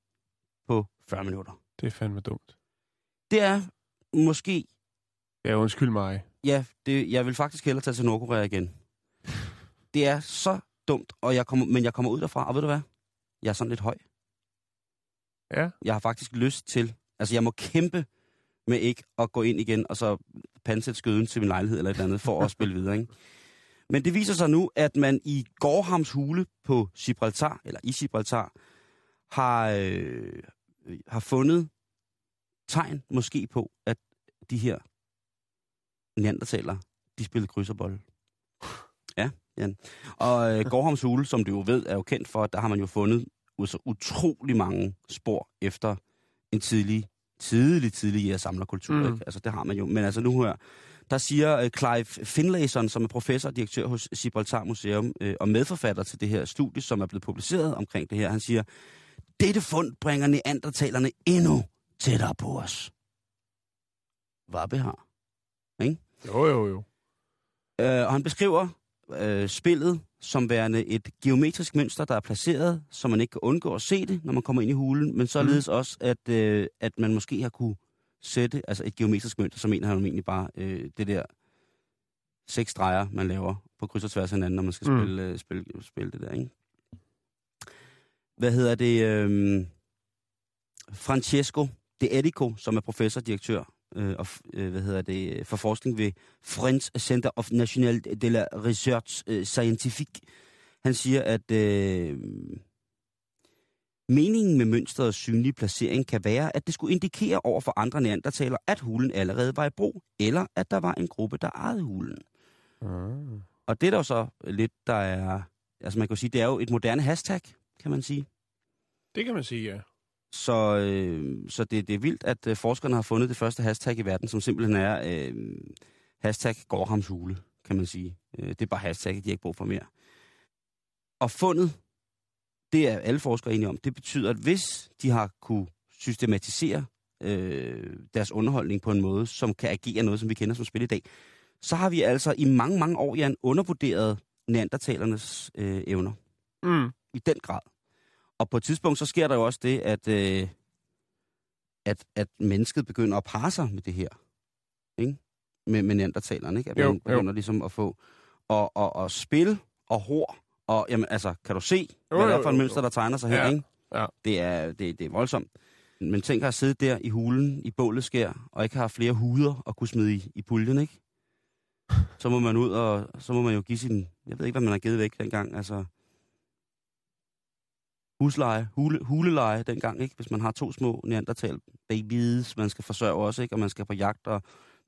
Speaker 6: på 40 minutter.
Speaker 7: Det er fandme dumt.
Speaker 6: Det er måske,
Speaker 7: Ja, undskyld mig.
Speaker 6: ja, det, jeg vil faktisk hellere tage til Nordkorea igen. Det er så dumt, og jeg kommer, men jeg kommer ud derfra, og ved du hvad? Jeg er sådan lidt høj.
Speaker 7: Ja.
Speaker 6: Jeg har faktisk lyst til, altså jeg må kæmpe med ikke at gå ind igen, og så pansætte skøden til min lejlighed eller et eller andet, for at spille videre, ikke? Men det viser sig nu, at man i Gårdhams hule på Gibraltar, eller i Gibraltar, har, øh, har fundet tegn måske på, at de her neandertalere, de spillede krydserbold. Ja, Jan. Og øh, Gårdhams hule, som du jo ved, er jo kendt for, at der har man jo fundet så utrolig mange spor efter en tidlig, tidlig, tidlig jægersamlerkultur.
Speaker 7: Mm.
Speaker 6: Ikke? Altså, det har man jo. Men altså nu her, der siger øh, Clive Finlayson, som er professor og direktør hos Gibraltar Museum, øh, og medforfatter til det her studie, som er blevet publiceret omkring det her, han siger, dette fund bringer neandertalerne endnu tættere på os. Hvad har?
Speaker 7: Jo, jo, jo.
Speaker 6: Øh, og han beskriver øh, spillet som værende et geometrisk mønster, der er placeret, så man ikke kan undgå at se det, når man kommer ind i hulen, men således mm. også, at, øh, at man måske har kunne sætte altså et geometrisk mønster, så mener han egentlig bare øh, det der seks streger, man laver på kryds og tværs af hinanden, når man skal
Speaker 7: Mm.
Speaker 6: spille, øh, spille, spille det der, ikke? Hvad hedder det? Øh, Francesco De Edico, som er professor direktør øh, og, øh, hvad hedder det, for forskning ved French Center of National de la Research øh, Scientifique. Han siger, at øh, meningen med mønsterets synlige placering kan være, at det skulle indikere over for andre neandertaler, at hulen allerede var i brug, eller at der var en gruppe, der ejede hulen.
Speaker 7: Ah.
Speaker 6: Og det er der jo så lidt, der er... Altså man kan jo sige, det er jo et moderne hashtag, kan man sige.
Speaker 7: Det kan man sige, ja.
Speaker 6: Så, øh, så det, det er vildt, at øh, forskerne har fundet det første hashtag i verden, som simpelthen er øh, hashtag Gårdhams hule, kan man sige. Øh, det er bare hashtag, de har ikke brug for mere. Og fundet, det er alle forskere enige om, det betyder, at hvis de har kunne systematisere øh, deres underholdning på en måde, som kan agere noget, som vi kender som spil i dag, så har vi altså i mange, mange år, Jan, undervurderet neandertalernes øh, evner
Speaker 7: Mm.
Speaker 6: i den grad. Og på et tidspunkt, så sker der jo også det, at, øh, at, at mennesket begynder at parre sig med det her. Ikke? Med, med neandertalerne, ikke? At
Speaker 7: Jo,
Speaker 6: man begynder ligesom at få... Og, og, og spil og hår. Og jamen, altså, kan du se, hvad det er for
Speaker 7: jo,
Speaker 6: mønster, der tegner sig her,
Speaker 7: Ja,
Speaker 6: ikke?
Speaker 7: ja.
Speaker 6: Det er, det, det er voldsomt. Men tænk at have siddet der i hulen, i bålet skær, og ikke har flere huder at kunne smide i, i puljen, ikke? Så må man ud, og så må man jo give sin... Jeg ved ikke, hvad man har givet væk dengang, altså husleje, hule, huleleje dengang, ikke? Hvis man har to små neandertal babies, man skal forsørge også, ikke? Og man skal på jagt, og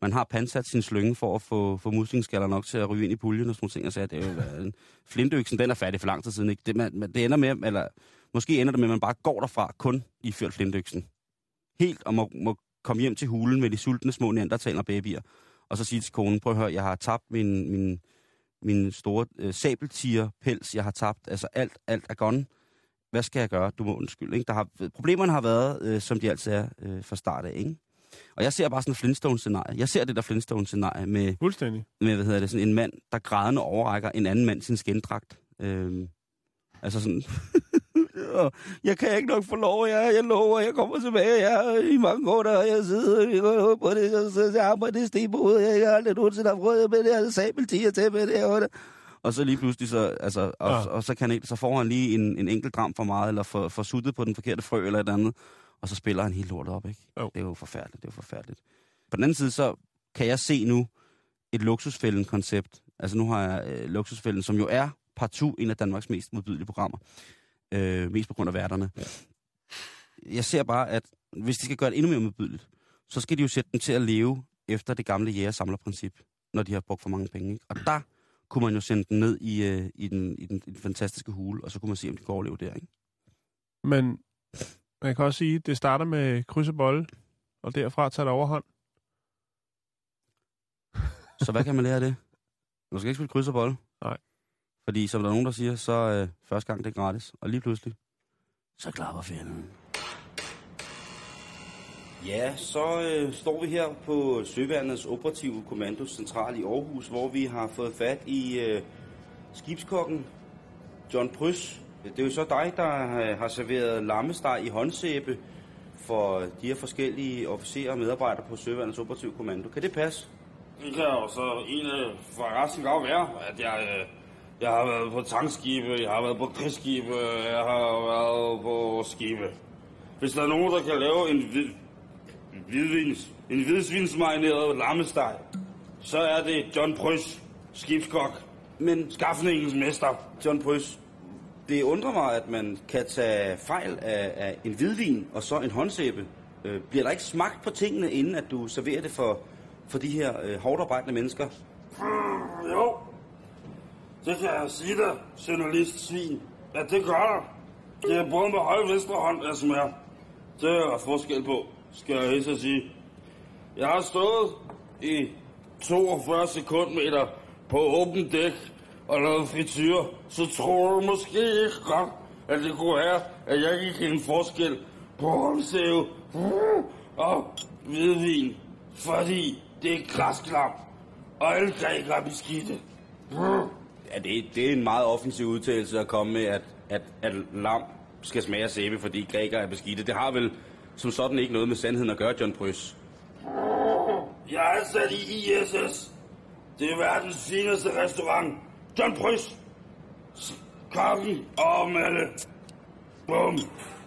Speaker 6: man har pansat sin slynge for at få, få muslingeskaller nok til at ryge ind i puljen og sådan nogle ting. Og så det er jo en flintøksen, den er færdig for lang tid siden, ikke? Det, man, man- det ender med, eller måske ender det med, at man bare går derfra kun i ført flintøksen. Helt, og må, må komme hjem til hulen med de sultne små neandertaler babyer, og så sige til konen, prøv at høre, jeg har tabt min, min, min store øh, sabeltiger-pels, jeg har tabt, altså alt, alt er gone hvad skal jeg gøre? Du må undskylde. Ikke? Der har, problemerne har været, øh, som de altid er øh, fra start af. Ikke? Og jeg ser bare sådan et Flintstone-scenarie. Jeg ser det der Flintstone-scenarie med,
Speaker 7: Fuldstændig.
Speaker 6: med, hvad hedder det, sådan en mand, der grædende overrækker en anden mand sin skindragt. Øhm, altså sådan, jeg kan ikke nok få lov, jeg, jeg lover, jeg kommer tilbage, jeg i mange år, der har jeg siddet jeg går på det, jeg, jeg, jeg arbejder i stenbrud, jeg har aldrig nogensinde haft råd med det her sabeltiger til med det her, Og så lige pludselig, så, altså, og,
Speaker 7: Ja.
Speaker 6: ja. og så, kan så får han lige en, en enkelt dram for meget, eller for, for suttet på den forkerte frø, eller et andet, og så spiller han helt lortet op, ikke?
Speaker 7: Jo.
Speaker 6: Det er jo forfærdeligt, det er jo forfærdeligt. På den anden side, så kan jeg se nu et luksusfælden-koncept. Altså nu har jeg øh, luksusfælden, som jo er partout en af Danmarks mest modbydelige programmer. Øh, mest på grund af værterne. Jeg ser bare, at hvis de skal gøre det endnu mere modbydeligt, så skal de jo sætte dem til at leve efter det gamle jæger-samler-princip, når de har brugt for mange penge. Ikke? Og der kunne man jo sende dem ned i, øh, i, den, i, den, i den fantastiske hule, og så kunne man se, om de kunne overleve der. Ikke?
Speaker 7: Men man kan også sige, at det starter med kryds og bolle, og derfra tager det overhånd.
Speaker 6: Så hvad kan man lære af det? Du skal ikke spille kryds og bold.
Speaker 7: Nej.
Speaker 6: Fordi som der er nogen, der siger, så øh, første gang det er gratis. Og lige pludselig, så klapper fjenden. Ja, så øh, står vi her på Søværnets Operative Kommando Central i Aarhus, hvor vi har fået fat i øh, skibskokken John Prys. Det er jo så dig, der øh, har serveret lammesteg i håndsæbe for de her forskellige officerer og medarbejdere på Søværnets Operative Kommando. Kan det passe?
Speaker 11: Det kan jo så egentlig for resten godt være, at jeg, øh, jeg har været på tankskibe, jeg har været på krigsskibe, jeg har været på skibe. Hvis der er nogen, der kan lave en, hvid, en hvidvins, en hvidsvinsmarineret lammesteg, så er det John Prys, skibskok,
Speaker 6: Men
Speaker 11: skaffningens mester.
Speaker 6: John Prys, det undrer mig, at man kan tage fejl af, af en hvidvin og så en håndsæbe. Øh, bliver der ikke smagt på tingene, inden at du serverer det for, for de her øh, hårdt arbejdende mennesker?
Speaker 11: Mm, jo, det kan jeg sige dig, journalist svin. Ja, det gør der. Det er både med høj venstre hånd, jeg smager. Det er der forskel på, skal jeg helst sige. Jeg har stået i 42 sekundmeter på åben dæk og lavet frityr, så tror du måske ikke godt, at det kunne være, at jeg ikke kan en forskel på håndsæve og hvidvin, fordi det er græsklam, og alle grækere er beskidte.
Speaker 6: Ja, det, det er en meget offensiv udtalelse at komme med, at, at, at lam skal smage sæbe, fordi grækere er beskidte. Det har vel som sådan ikke noget med sandheden at gøre, John Prys.
Speaker 11: Jeg er ansat i ISS. Det er verdens fineste restaurant. John Prys. Kokken og Mette. Bum.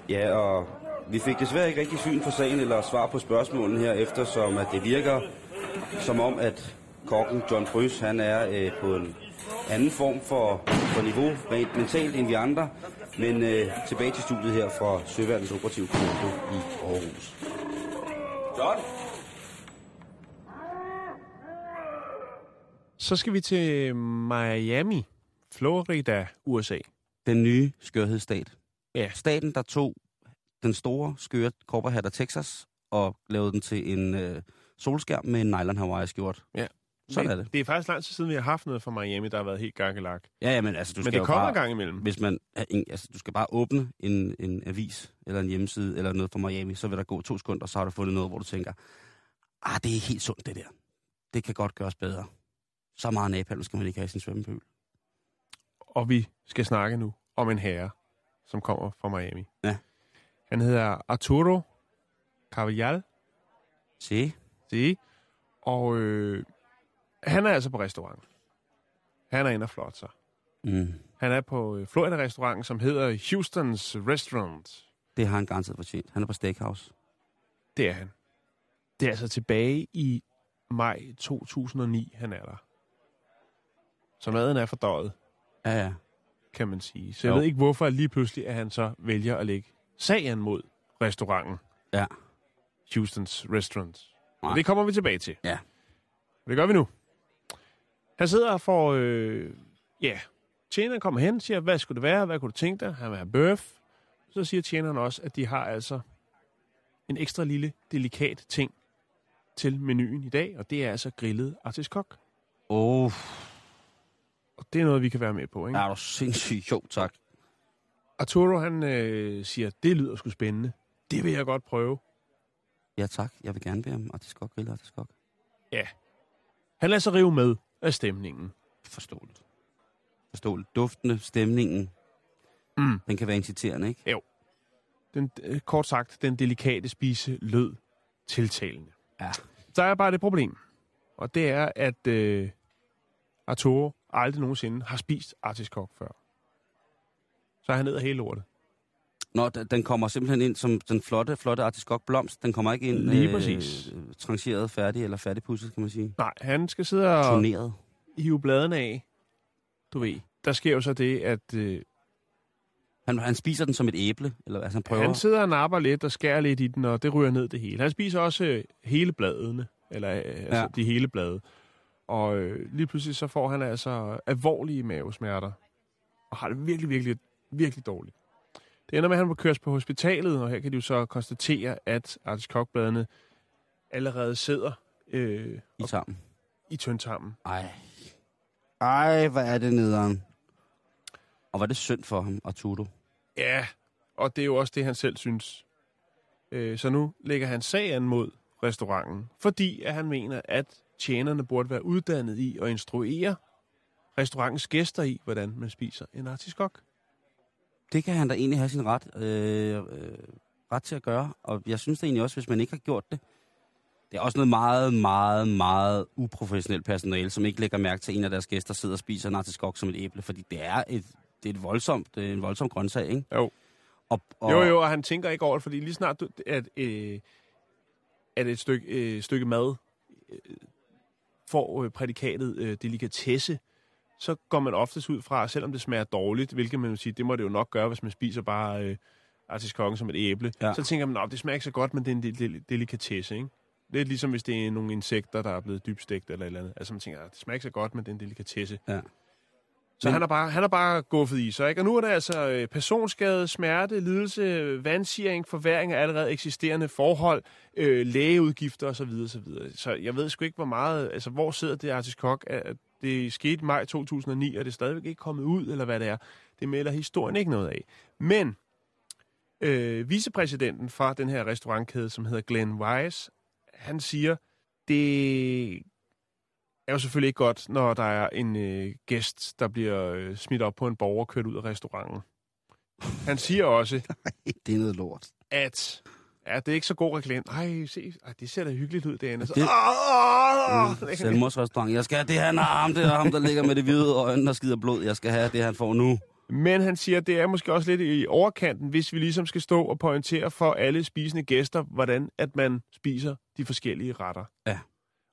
Speaker 6: Ja, og vi fik desværre ikke rigtig syn for sagen eller svar på spørgsmålene her, eftersom at det virker som om, at kokken John Prys, han er øh, på en anden form for, for niveau, rent mentalt end vi andre. Men øh, tilbage til studiet her fra Søværnets Operative Kommando i Aarhus. John?
Speaker 7: Så skal vi til Miami, Florida, USA.
Speaker 6: Den nye skørhedsstat.
Speaker 7: Ja.
Speaker 6: Staten, der tog den store skøre korperhat af Texas og lavede den til en øh, solskærm med en nylon hawaii skjort.
Speaker 7: Ja.
Speaker 6: Sådan er det.
Speaker 7: Det er faktisk lang tid siden, vi har haft noget fra Miami, der har været helt gakkelak.
Speaker 6: Ja, ja, men altså, du
Speaker 7: Men
Speaker 6: skal
Speaker 7: det kommer
Speaker 6: bare,
Speaker 7: gang imellem.
Speaker 6: Hvis man, altså, du skal bare åbne en, en avis, eller en hjemmeside, eller noget fra Miami, så vil der gå to sekunder, og så har du fundet noget, hvor du tænker, ah, det er helt sundt, det der. Det kan godt gøres bedre. Så meget napalm skal man ikke have i sin svømmepøl.
Speaker 7: Og vi skal snakke nu om en herre, som kommer fra Miami.
Speaker 6: Ja.
Speaker 7: Han hedder Arturo Carvajal.
Speaker 6: Se.
Speaker 7: Se. Og øh, han er altså på restaurant. Han er inde og flot sig.
Speaker 6: Mm.
Speaker 7: Han er på øh, Florida-restauranten, som hedder Houston's Restaurant.
Speaker 6: Det har han garanteret fortjent. Han er på Steakhouse.
Speaker 7: Det er han. Det er altså tilbage i maj 2009, han er der. Så maden er fordøjet,
Speaker 6: Ja, ja.
Speaker 7: kan man sige. Så jeg
Speaker 6: Jo.
Speaker 7: ved ikke, hvorfor lige pludselig, at han så vælger at lægge sagen mod restauranten.
Speaker 6: Ja.
Speaker 7: Houston's Restaurant.
Speaker 6: Nej.
Speaker 7: Og det kommer vi tilbage til.
Speaker 6: Ja.
Speaker 7: Og det gør vi nu. Han sidder og får... Øh, ja, tjeneren kommer hen og siger, hvad skulle det være? Hvad kunne du tænke dig? Han vil have bøf. Så siger tjeneren også, at de har altså en ekstra lille, delikat ting til menuen i dag, og det er altså grillet artiskok.
Speaker 6: Åh, oh,
Speaker 7: Og det er noget, vi kan være med på, ikke?
Speaker 6: er du sindssygt. Jo, tak.
Speaker 7: Arturo, han øh, siger, det lyder sgu spændende. Det vil jeg godt prøve.
Speaker 6: Ja, tak. Jeg vil gerne bede om artiskok, grill artiskok.
Speaker 7: Ja. Han lader sig rive med af stemningen.
Speaker 6: Forståeligt. Forståeligt. Duftende, stemningen.
Speaker 7: Mm.
Speaker 6: Den kan være inciterende, ikke?
Speaker 7: Den, øh, kort sagt, den delikate spise lød tiltalende.
Speaker 6: Ja.
Speaker 7: Der er bare det problem. Og det er, at øh, Arturo, aldrig nogensinde har spist artiskok før. Så er han ned af hele lortet.
Speaker 6: Nå, den kommer simpelthen ind som den flotte, flotte artiskok blomst. Den kommer ikke ind
Speaker 7: Lige præcis.
Speaker 6: Øh, trangeret færdig eller færdigpudset, kan man sige.
Speaker 7: Nej, han skal sidde og
Speaker 6: Turneret.
Speaker 7: hive bladene af. Du ved, der sker jo så det, at øh,
Speaker 6: Han, han spiser den som et æble, eller altså han prøver.
Speaker 7: han sidder og napper lidt og skærer lidt i den, og det ryger ned det hele. Han spiser også øh, hele bladene, eller øh, altså
Speaker 6: Ja.
Speaker 7: de hele blade. Og øh, lige pludselig så får han altså alvorlige mavesmerter. Og har det virkelig, virkelig, virkelig dårligt. Det ender med, at han må køres på hospitalet, og her kan de jo så konstatere, at artiskokbladene allerede sidder øh,
Speaker 6: I sammen.
Speaker 7: i tyndtarmen.
Speaker 6: Ej. Ej, hvad er det nederen. Og var det synd for ham, Arturo?
Speaker 7: Ja, og det er jo også det, han selv synes. Øh, så nu lægger han sag an mod restauranten, fordi at han mener, at tjenerne burde være uddannet i at instruere restaurantens gæster i, hvordan man spiser en artiskok.
Speaker 6: Det kan han da egentlig have sin ret, øh, øh, ret til at gøre. Og jeg synes da egentlig også, hvis man ikke har gjort det, det er også noget meget, meget, meget uprofessionelt personale, som ikke lægger mærke til, at en af deres gæster sidder og spiser en artiskok som et æble, fordi det er et, det er et voldsomt, det er en voldsom grøntsag, ikke?
Speaker 7: Jo.
Speaker 6: Og, og,
Speaker 7: Jo, jo, og han tænker ikke over det, fordi lige snart, du, at, øh, at et stykke, øh, stykke mad øh, får øh, prædikatet øh, delikatesse, så går man oftest ud fra, selvom det smager dårligt, hvilket man vil sige, det må det jo nok gøre, hvis man spiser bare øh, artiskokken som et æble,
Speaker 6: Ja.
Speaker 7: så tænker man, at det smager ikke så godt, men det er en del- del- delikatesse, ikke? Lidt ligesom hvis det er nogle insekter, der er blevet dybstegt eller et eller andet. Altså man tænker, at det smager ikke så godt, men det er en delikatesse.
Speaker 6: Ja.
Speaker 7: Så
Speaker 6: Men-
Speaker 7: han er bare, han er bare guffet i sig, ikke? Og nu er der altså øh, personskade, smerte, lidelse, vandsiring, forværing af allerede eksisterende forhold, øh, lægeudgifter osv. osv. Så jeg ved sgu ikke, hvor meget, altså hvor sidder det artiskok? at Det skete i maj 2009, og det er stadigvæk ikke kommet ud, eller hvad det er. Det melder historien ikke noget af. Men øh, vicepræsidenten fra den her restaurantkæde, som hedder Glenn Wise, han siger, det er jo selvfølgelig ikke godt, når der er en øh, gæst, der bliver øh, smidt op på en borger og kørt ud af restauranten. Han siger også,
Speaker 6: det er noget lort.
Speaker 7: at ja, det er ikke så god reklame. Ej, se, ej, det ser da hyggeligt ud derinde. Så,
Speaker 6: Det-
Speaker 7: Åh, åh,
Speaker 6: Mm, selvmordsrestaurant. Jeg skal have det, han har ham, det er ham, der ligger med det hvide øjne og skider blod. Jeg skal have det, han får nu.
Speaker 7: Men han siger, at det er måske også lidt i overkanten, hvis vi ligesom skal stå og pointere for alle spisende gæster, hvordan at man spiser de forskellige retter.
Speaker 6: Ja.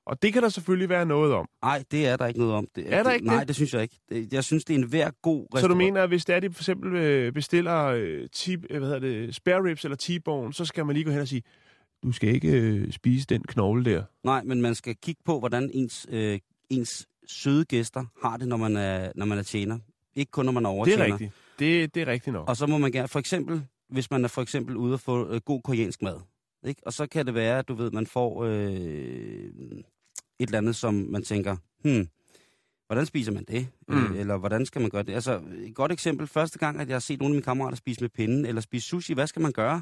Speaker 7: Og det kan der selvfølgelig være noget om.
Speaker 6: Nej, det er der ikke noget om. Det,
Speaker 7: Er der
Speaker 6: det,
Speaker 7: ikke
Speaker 6: Nej,
Speaker 7: det?
Speaker 6: det synes jeg ikke. Det, jeg synes, det er en hver god restaurant.
Speaker 7: Så du mener, at hvis det er, de for eksempel øh, bestiller øh, tib, øh, hvad hedder det, spare ribs eller T-bone, så skal man lige gå hen og sige, du skal ikke øh, spise den knogle der.
Speaker 6: Nej, men man skal kigge på, hvordan ens, øh, ens søde gæster har det, når man er, når man er tjener. Ikke kun, når man er
Speaker 7: Det
Speaker 6: overtjener.
Speaker 7: er rigtigt. Det, det er rigtigt nok.
Speaker 6: Og så må man gerne, for eksempel, hvis man er for eksempel ude og få øh, god koreansk mad, ikke? og så kan det være, at du ved, man får øh, et eller andet, som man tænker, hmm, hvordan spiser man det?
Speaker 7: Mm.
Speaker 6: Øh, eller hvordan skal man gøre det? Altså, et godt eksempel, første gang, at jeg har set nogle af mine kammerater spise med pinden, eller spise sushi, hvad skal man gøre?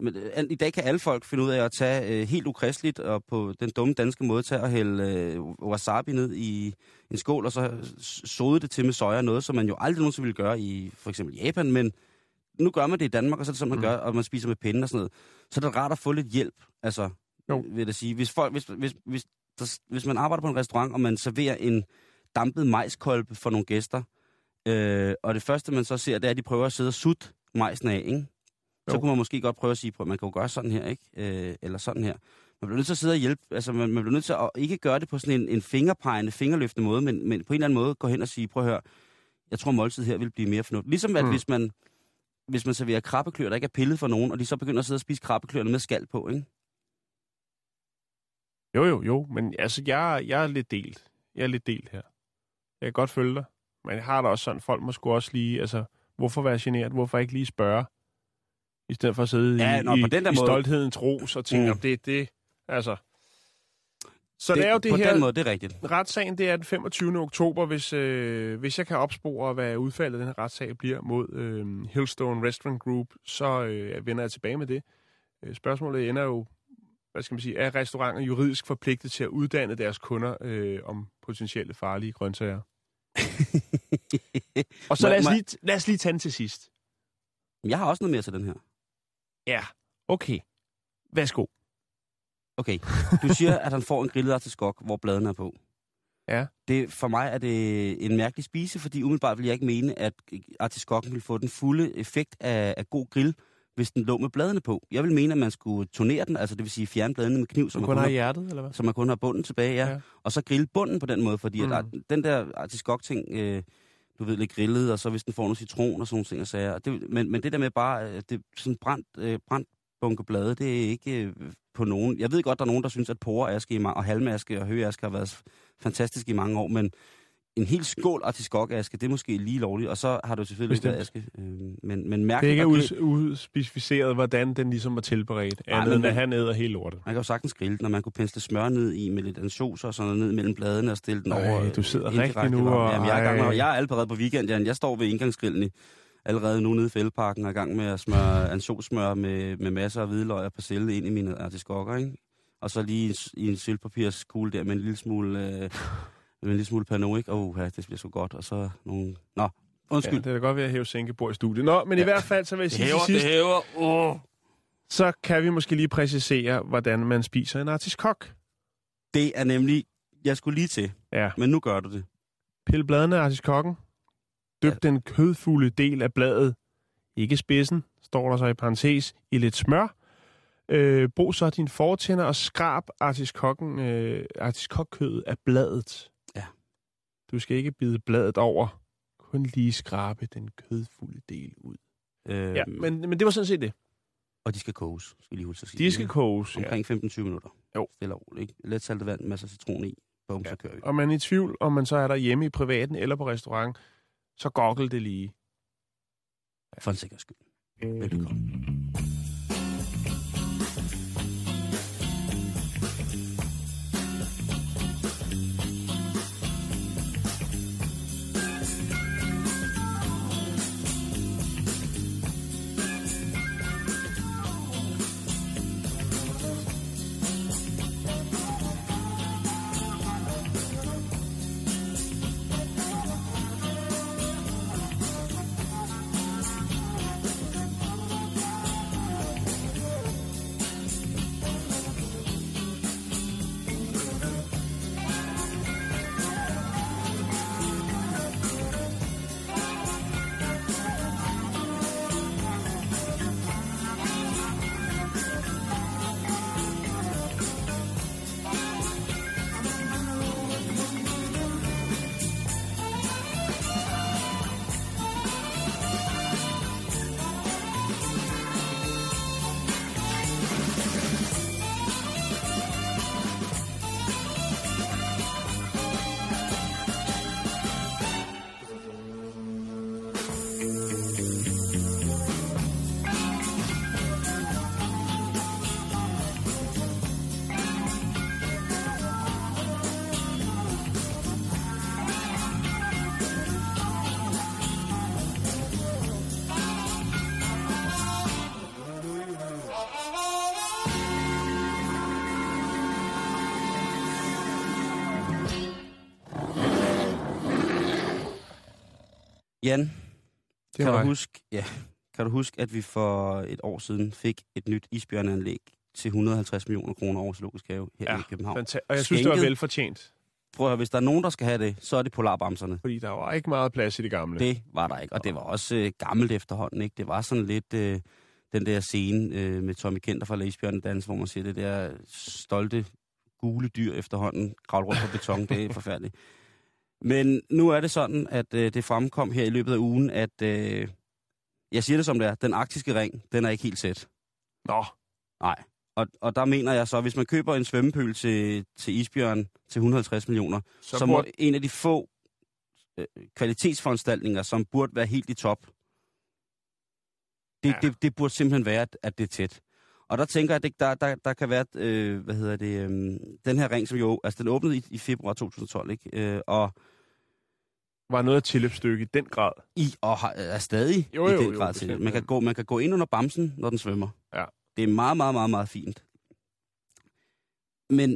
Speaker 6: Men, øh, I dag kan alle folk finde ud af at tage øh, helt ukristeligt og på den dumme danske måde tage og hælde øh, wasabi ned i en skål, og så s- sode det til med soja, noget som man jo aldrig nogensinde ville gøre i for eksempel Japan, men nu gør man det i Danmark, og så er det sådan, man
Speaker 7: Mm.
Speaker 6: gør, og man spiser med pinden og sådan noget. Så er det rart at få lidt hjælp, altså,
Speaker 7: Jo.
Speaker 6: vil jeg sige. Hvis, folk, hvis, hvis, hvis, der, hvis man arbejder på en restaurant, og man serverer en dampet majskolbe for nogle gæster, øh, og det første, man så ser, det er, at de prøver at sidde og sutte majsen af, ikke? Så
Speaker 7: Jo.
Speaker 6: kunne man måske godt prøve at sige, at man kan jo gøre sådan her, ikke? Øh, eller sådan her. Man bliver nødt til at sidde og hjælpe. Altså, man, man bliver nødt til at ikke gøre det på sådan en, en fingerpegende, fingerløftende måde, men, men på en eller anden måde gå hen og sige, prøv at høre, jeg tror, måltid her vil blive mere fornuftigt. Ligesom at
Speaker 7: Mm.
Speaker 6: hvis man hvis man serverer krabbeklør, der ikke er pillet for nogen, og de så begynder at sidde og spise krabbeklørene med skal på, ikke?
Speaker 7: Jo, jo, jo, men altså, jeg, jeg er lidt delt. Jeg er lidt delt her. Jeg kan godt følge dig, men jeg har da også sådan, folk må sgu også lige, altså, hvorfor være generet? Hvorfor ikke lige spørge? I stedet for at sidde
Speaker 6: Ja,
Speaker 7: i,
Speaker 6: nå,
Speaker 7: i,
Speaker 6: på den der
Speaker 7: i
Speaker 6: måde.
Speaker 7: stolthedens ros og tænke,
Speaker 6: Mm.
Speaker 7: det det, altså. Så det, det er jo det
Speaker 6: på
Speaker 7: her...
Speaker 6: den måde, det er rigtigt.
Speaker 7: Retssagen, det er den 25. oktober, hvis, øh, hvis jeg kan opspore, hvad udfaldet af den her retssag bliver mod øh, Hillstone Restaurant Group, så øh, vender jeg tilbage med det. Øh, spørgsmålet ender jo, hvad skal man sige, er restauranter juridisk forpligtet til at uddanne deres kunder øh, om potentielle farlige grøntsager? Og så lad os, lige, lad os lige tage den til sidst.
Speaker 6: Jeg har også noget mere til den her.
Speaker 7: Ja, okay. Værsgo.
Speaker 6: Okay, du siger, at han får en grillet artiskok, hvor bladene er på.
Speaker 7: Ja.
Speaker 6: Det, for mig er det en mærkelig spise, fordi umiddelbart vil jeg ikke mene, at artiskokken vil få den fulde effekt af, af god grill, hvis den lå med bladene på. Jeg vil mene, at man skulle tonere den, altså det vil sige fjerne bladene med kniv, så man
Speaker 7: kun har hjertet, eller hvad?
Speaker 6: så man kun har bunden tilbage, ja.
Speaker 7: Ja.
Speaker 6: Og så grille bunden på den måde, fordi mm. at, den der artiskok-ting, øh, du ved, lidt grillet, og så hvis den får noget citron og sådan nogle ting og Det, men, men det der med bare, det, sådan brændt, øh, brændt bunke blade, det er ikke øh, på nogen. Jeg ved godt, der er nogen, der synes, at ma- og halmaske og høaske har været fantastisk i mange år, men en helt skål artiskokaske, det er måske lige lovligt, og så har du selvfølgelig ikke været aske. Øh, men, men
Speaker 7: Det er ikke ud, udspecificeret, hvordan den ligesom var tilberedt.
Speaker 6: Nej,
Speaker 7: Andet
Speaker 6: men
Speaker 7: end at han æder hele lortet.
Speaker 6: Man kan jo sagtens grille den, og man kunne pensle smør ned i med lidt ansjoser og sådan noget ned mellem bladene og stille den
Speaker 7: Ej,
Speaker 6: over.
Speaker 7: du sidder rigtig nu og-
Speaker 6: Jamen, jeg er, gang med, jeg er allerede på weekend, Jan. Jeg står ved indgangsgrillen i, allerede nu nede i fældeparken og er i gang med at smøre ansjosmør med, med masser af hvidløg og persille ind i mine artiskokker, ikke? Og så lige i en, sølvpapirskugle der med en lille smule, øh, en lille smule pano, ikke? Åh, ja, det bliver så godt. Og så nogle... Nå, undskyld.
Speaker 7: Ja, det er da godt ved at hæve sænkebord i studiet. Nå, men ja. i hvert fald, så vil jeg sige
Speaker 6: hæver,
Speaker 7: til sidst,
Speaker 6: det hæver. Oh.
Speaker 7: så kan vi måske lige præcisere, hvordan man spiser en artiskok.
Speaker 6: Det er nemlig... Jeg skulle lige til,
Speaker 7: Ja.
Speaker 6: men nu gør du det.
Speaker 7: Pille bladene af artiskokken. Dyp ja. den kødfulde del af bladet, ikke spidsen, står der så i parentes, i lidt smør. Øh, brug så din fortænder og skrab artiskokken, øh, artiskokkødet af bladet.
Speaker 6: Ja.
Speaker 7: Du skal ikke bide bladet over, kun lige skrabe den kødfulde del ud.
Speaker 6: Øh,
Speaker 7: Ja, men, men det var sådan set det.
Speaker 6: Og de skal koges, skal jeg lige huske at sige.
Speaker 7: De skal koges, ja.
Speaker 6: Omkring 15-20 minutter.
Speaker 7: Jo.
Speaker 6: Stille og roligt? Let saltet vand, masser af citron i. Bum, ja. så kører vi.
Speaker 7: Og man er i tvivl, om man så er der hjemme i privaten eller på restaurant, så goggle det lige.
Speaker 6: For en sikkerheds skyld. Velkommen. Jan,
Speaker 7: Det
Speaker 6: kan du, huske, ja, kan du huske, at vi for et år siden fik et nyt isbjørneanlæg til 150 millioner kroner over Zoologisk Have her
Speaker 7: Ja,
Speaker 6: i København?
Speaker 7: Fanta- og jeg synes, det var
Speaker 6: Skænket.
Speaker 7: velfortjent,
Speaker 6: Prøv at høre, hvis der er nogen, der skal have det, så er det polarbamserne.
Speaker 7: fordi der var ikke meget plads i det gamle.
Speaker 6: Det var der ikke, og det var også øh, gammelt efterhånden. Ikke? Det var sådan lidt øh, den der scene øh, med Tommy Kenter fra Læsbjørn Dans, hvor man siger det der stolte gule dyr efterhånden kravle rundt på beton. Det er forfærdeligt. Men nu er det sådan, at øh, det fremkom her i løbet af ugen, at øh, jeg siger det som det er, den arktiske ring, den er ikke helt sæt.
Speaker 7: Nå,
Speaker 6: Nej. Og, og der mener jeg så, hvis man køber en svømmepøl til, til isbjørn til 150 millioner,
Speaker 7: så,
Speaker 6: så må
Speaker 7: burde...
Speaker 6: en af de få øh, kvalitetsforanstaltninger, som burde være helt i top, det,
Speaker 7: Ja.
Speaker 6: det, det burde simpelthen være, at, at det er tæt. Og der tænker jeg, at det, der, der, der kan være, øh, hvad hedder det, øh, den her ring, som jo, altså den åbnede i, i februar 2012, ikke? Øh, og,
Speaker 7: var noget af tilløbsstykke i den grad.
Speaker 6: i, og har, er stadig
Speaker 7: Jo,
Speaker 6: i
Speaker 7: jo,
Speaker 6: den
Speaker 7: jo,
Speaker 6: grad til.
Speaker 7: bestemt,
Speaker 6: Man kan, gå, man kan gå ind under bamsen, når den svømmer.
Speaker 7: Ja.
Speaker 6: Det er meget, meget, meget, meget fint. Men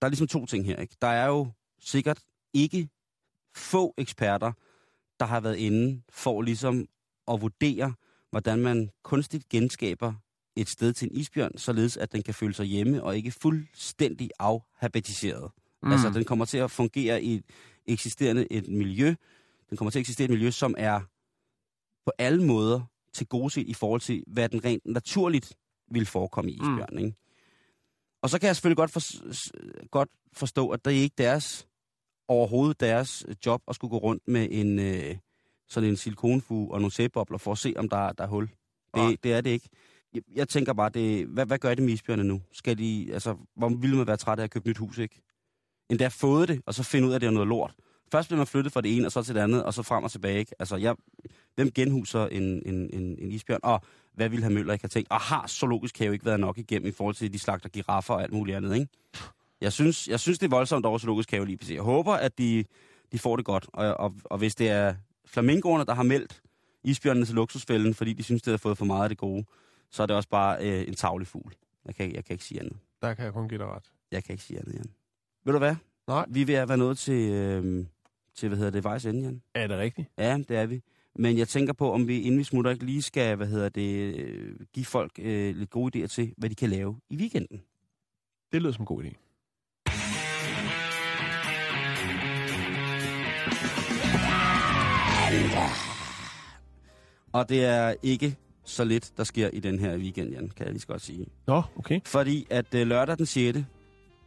Speaker 6: der er ligesom to ting her. Ikke? Der er jo sikkert ikke få eksperter, der har været inde for ligesom at vurdere, hvordan man kunstigt genskaber et sted til en isbjørn, således at den kan føle sig hjemme og ikke fuldstændig afhabitiseret. Mm. Altså, den kommer til at fungere i eksisterende et miljø. Den kommer til at eksistere et miljø, som er på alle måder til gode set i forhold til, hvad den rent naturligt vil forekomme i isbjørnen. Mm. Ikke? Og så kan jeg selvfølgelig godt, for, godt forstå, at det er ikke deres, overhovedet deres job at skulle gå rundt med en, øh, sådan en silikonfuge og nogle sæbobler for at se, om der, er- der er hul. Det, det er det ikke. Jeg, jeg tænker bare, det, hvad, hvad gør det med isbjørnene nu? Skal de, altså, hvor ville man være træt af at købe nyt hus, ikke? Endda fået det, og så finde ud af, at det er noget lort. Først bliver man flyttet fra det ene, og så til det andet, og så frem og tilbage, ikke? Altså, jeg, hvem genhuser en, en, en, en isbjørn? Og hvad ville have Møller ikke have tænkt? Og har zoologisk have ikke været nok igennem i forhold til, at de slagter giraffer og alt muligt andet, ikke? Jeg synes, jeg synes det er voldsomt over zoologisk have lige. Jeg håber, at de, de får det godt. Og, og, og hvis det er flamingoerne, der har meldt isbjørnene til luksusfælden, fordi de synes, det har fået for meget af det gode, så er det også bare øh, en tavlig fugl. Jeg kan, jeg kan ikke sige andet.
Speaker 7: Der kan jeg kun give dig ret.
Speaker 6: Jeg kan ikke sige andet, Jan. Ved du hvad?
Speaker 7: Nej.
Speaker 6: Vi er ved at være nået til, øh, til hvad hedder det, vejs ende, Jan.
Speaker 7: Er det rigtigt?
Speaker 6: Ja, det er vi. Men jeg tænker på, om vi inden vi smutter ikke lige skal, hvad hedder det, øh, give folk øh, lidt gode idéer til, hvad de kan lave i weekenden.
Speaker 7: Det lyder som en god idé.
Speaker 6: Og det er ikke så lidt, der sker i den her weekend, Jan, kan jeg lige så godt sige.
Speaker 7: Nå, okay.
Speaker 6: Fordi at øh, lørdag den 6.,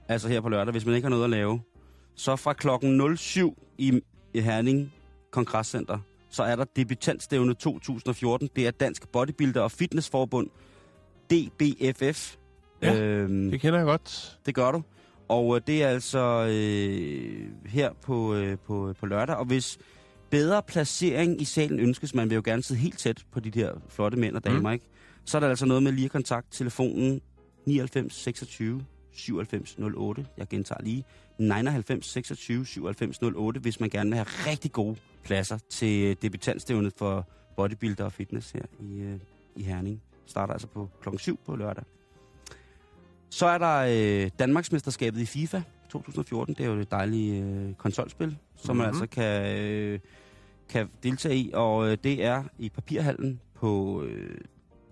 Speaker 6: altså her på lørdag, hvis man ikke har noget at lave, så fra klokken 07 i, Herning Kongresscenter, så er der debutantstævne 2014. Det er Dansk Bodybuilder og Fitnessforbund, DBFF.
Speaker 7: Ja,
Speaker 6: øhm,
Speaker 7: Det kender jeg godt.
Speaker 6: det gør du. Og øh, det er altså øh, her på, øh, på, på lørdag. Og hvis bedre placering i salen ønskes, man vil jo gerne sidde helt tæt på de der flotte mænd og damer, mm. ikke? Så er der altså noget med lige at kontakte telefonen 99 26 97 08. Jeg gentager lige 99 26 97 08, hvis man gerne vil have rigtig gode pladser til debutantstævnet for bodybuilder og fitness her i, øh, i Herning. Starter altså på klokken 7 på lørdag. Så er der øh, Danmarksmesterskabet i FIFA 2014. Det er jo et dejligt øh, konsolspil, som man
Speaker 7: Mhm.
Speaker 6: altså kan, øh, kan deltage i. Og øh, det er i Papirhallen på øh,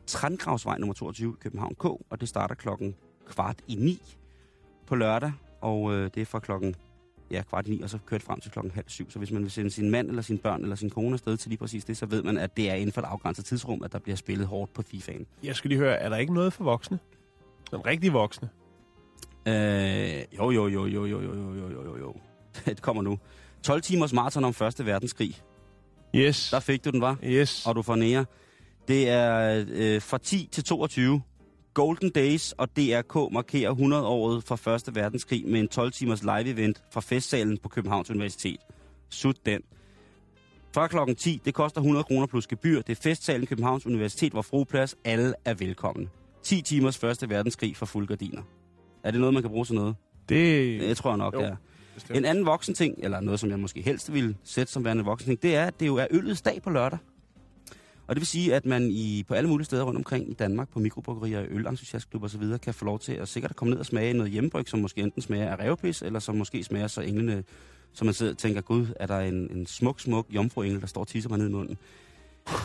Speaker 6: Trandgravsvej nummer 22 i København K. Og det starter klokken kvart i ni på lørdag. Og øh, det er fra klokken ja, kvart i ni, og så kørt frem til klokken halv syv. Så hvis man vil sende sin mand eller sin børn eller sin kone afsted til lige præcis det, så ved man, at det er inden for et afgrænset tidsrum, at der bliver spillet hårdt på FIFA'en.
Speaker 7: Jeg skal lige høre, er der ikke noget for voksne? Sådan rigtig voksne.
Speaker 6: Øh, jo, jo, jo, jo, jo, jo, jo, jo, jo, jo, jo. Det kommer nu. 12 timers maraton om Første Verdenskrig.
Speaker 7: Yes.
Speaker 6: Der fik du den, var?
Speaker 7: Yes.
Speaker 6: Og du får nære. Det er øh, fra 10 til 22. Golden Days og DRK markerer 100-året fra Første Verdenskrig med en 12 timers live-event fra festsalen på Københavns Universitet. Sut den. Fra klokken 10, det koster 100 kroner plus gebyr. Det er festsalen Københavns Universitet, hvor froplads alle er velkomne. 10 timers Første Verdenskrig for fuldgardiner. Er det noget, man kan bruge til noget?
Speaker 7: Det,
Speaker 6: Det tror jeg nok,
Speaker 7: Jo,
Speaker 6: det er.
Speaker 7: bestemt.
Speaker 6: En anden voksen ting, eller noget, som jeg måske helst ville sætte som værende voksen ting, det er, at det jo er øllets dag på lørdag. Og det vil sige, at man i, på alle mulige steder rundt omkring i Danmark, på mikrobryggerier, ølentusiastklubber osv., kan få lov til at sikkert komme ned og smage noget hjemmebryg, som måske enten smager af revpis, eller som måske smager så englene, som man sidder og tænker, gud, er der en, en smuk, smuk jomfruengel, der står og tisser mig ned i munden.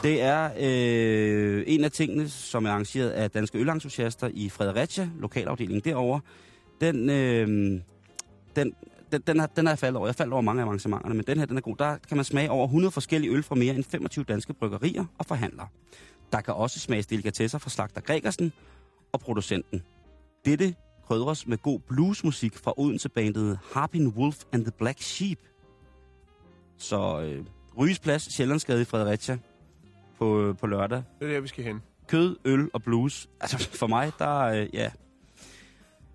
Speaker 6: Det er øh, en af tingene, som er arrangeret af Danske Ølentusiaster i Fredericia, lokalafdelingen derovre. Den, øh, den, den, den, er, den er jeg faldet over. Jeg faldt over mange af arrangementerne, men den her den er god. Der kan man smage over 100 forskellige øl fra mere end 25 danske bryggerier og forhandlere. Der kan også smages delikatesser fra Slagter Gregersen og producenten. Dette krydres med god bluesmusik fra Odense-bandet Harpin Wolf and the Black Sheep. Så øh, Ryges Plads, Sjællandsgade i Fredericia på, på lørdag.
Speaker 7: Det er der, vi skal hen.
Speaker 6: Kød, øl og blues. Altså for mig, der øh, ja.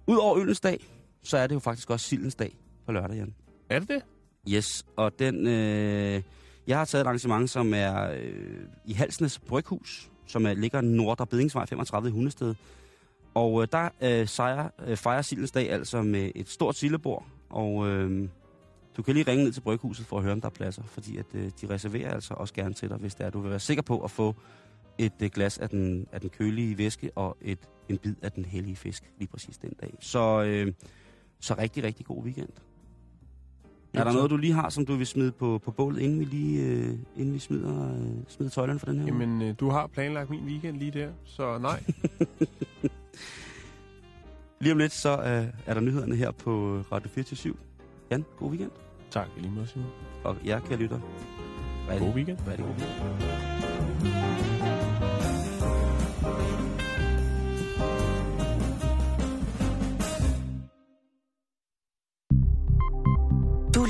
Speaker 6: Udover ølens dag, så er det jo faktisk også sildens dag på lørdag, Jan.
Speaker 7: Er det det?
Speaker 6: Yes, og den... Øh, jeg har taget et arrangement, som er øh, i Halsnes Bryghus, som er, ligger Nordre Bedingsvej 35 i Hundested. Og øh, der øh, sejrer, øh, fejrer Sildens Dag altså med et stort sildebord. Og øh, du kan lige ringe ned til Bryghuset for at høre, om der er pladser. Fordi at, øh, de reserverer altså også gerne til dig, hvis det er, du vil være sikker på at få et øh, glas af den, af den kølige væske og et, en bid af den hellige fisk lige præcis den dag. Så, øh, så rigtig, rigtig god weekend. Er der noget, du lige har, som du vil smide på, på bålet, inden vi lige øh, inden vi smider, øh, smider tøjlerne for den her?
Speaker 7: Jamen, øh, du har planlagt min weekend lige der, så nej.
Speaker 6: Lige om lidt, så øh, er der nyhederne her på Radio 24 Jan, god weekend.
Speaker 7: Tak, lige måde, Simon.
Speaker 6: Og jer, kære lytter.
Speaker 7: God weekend.
Speaker 6: Rigtig god weekend.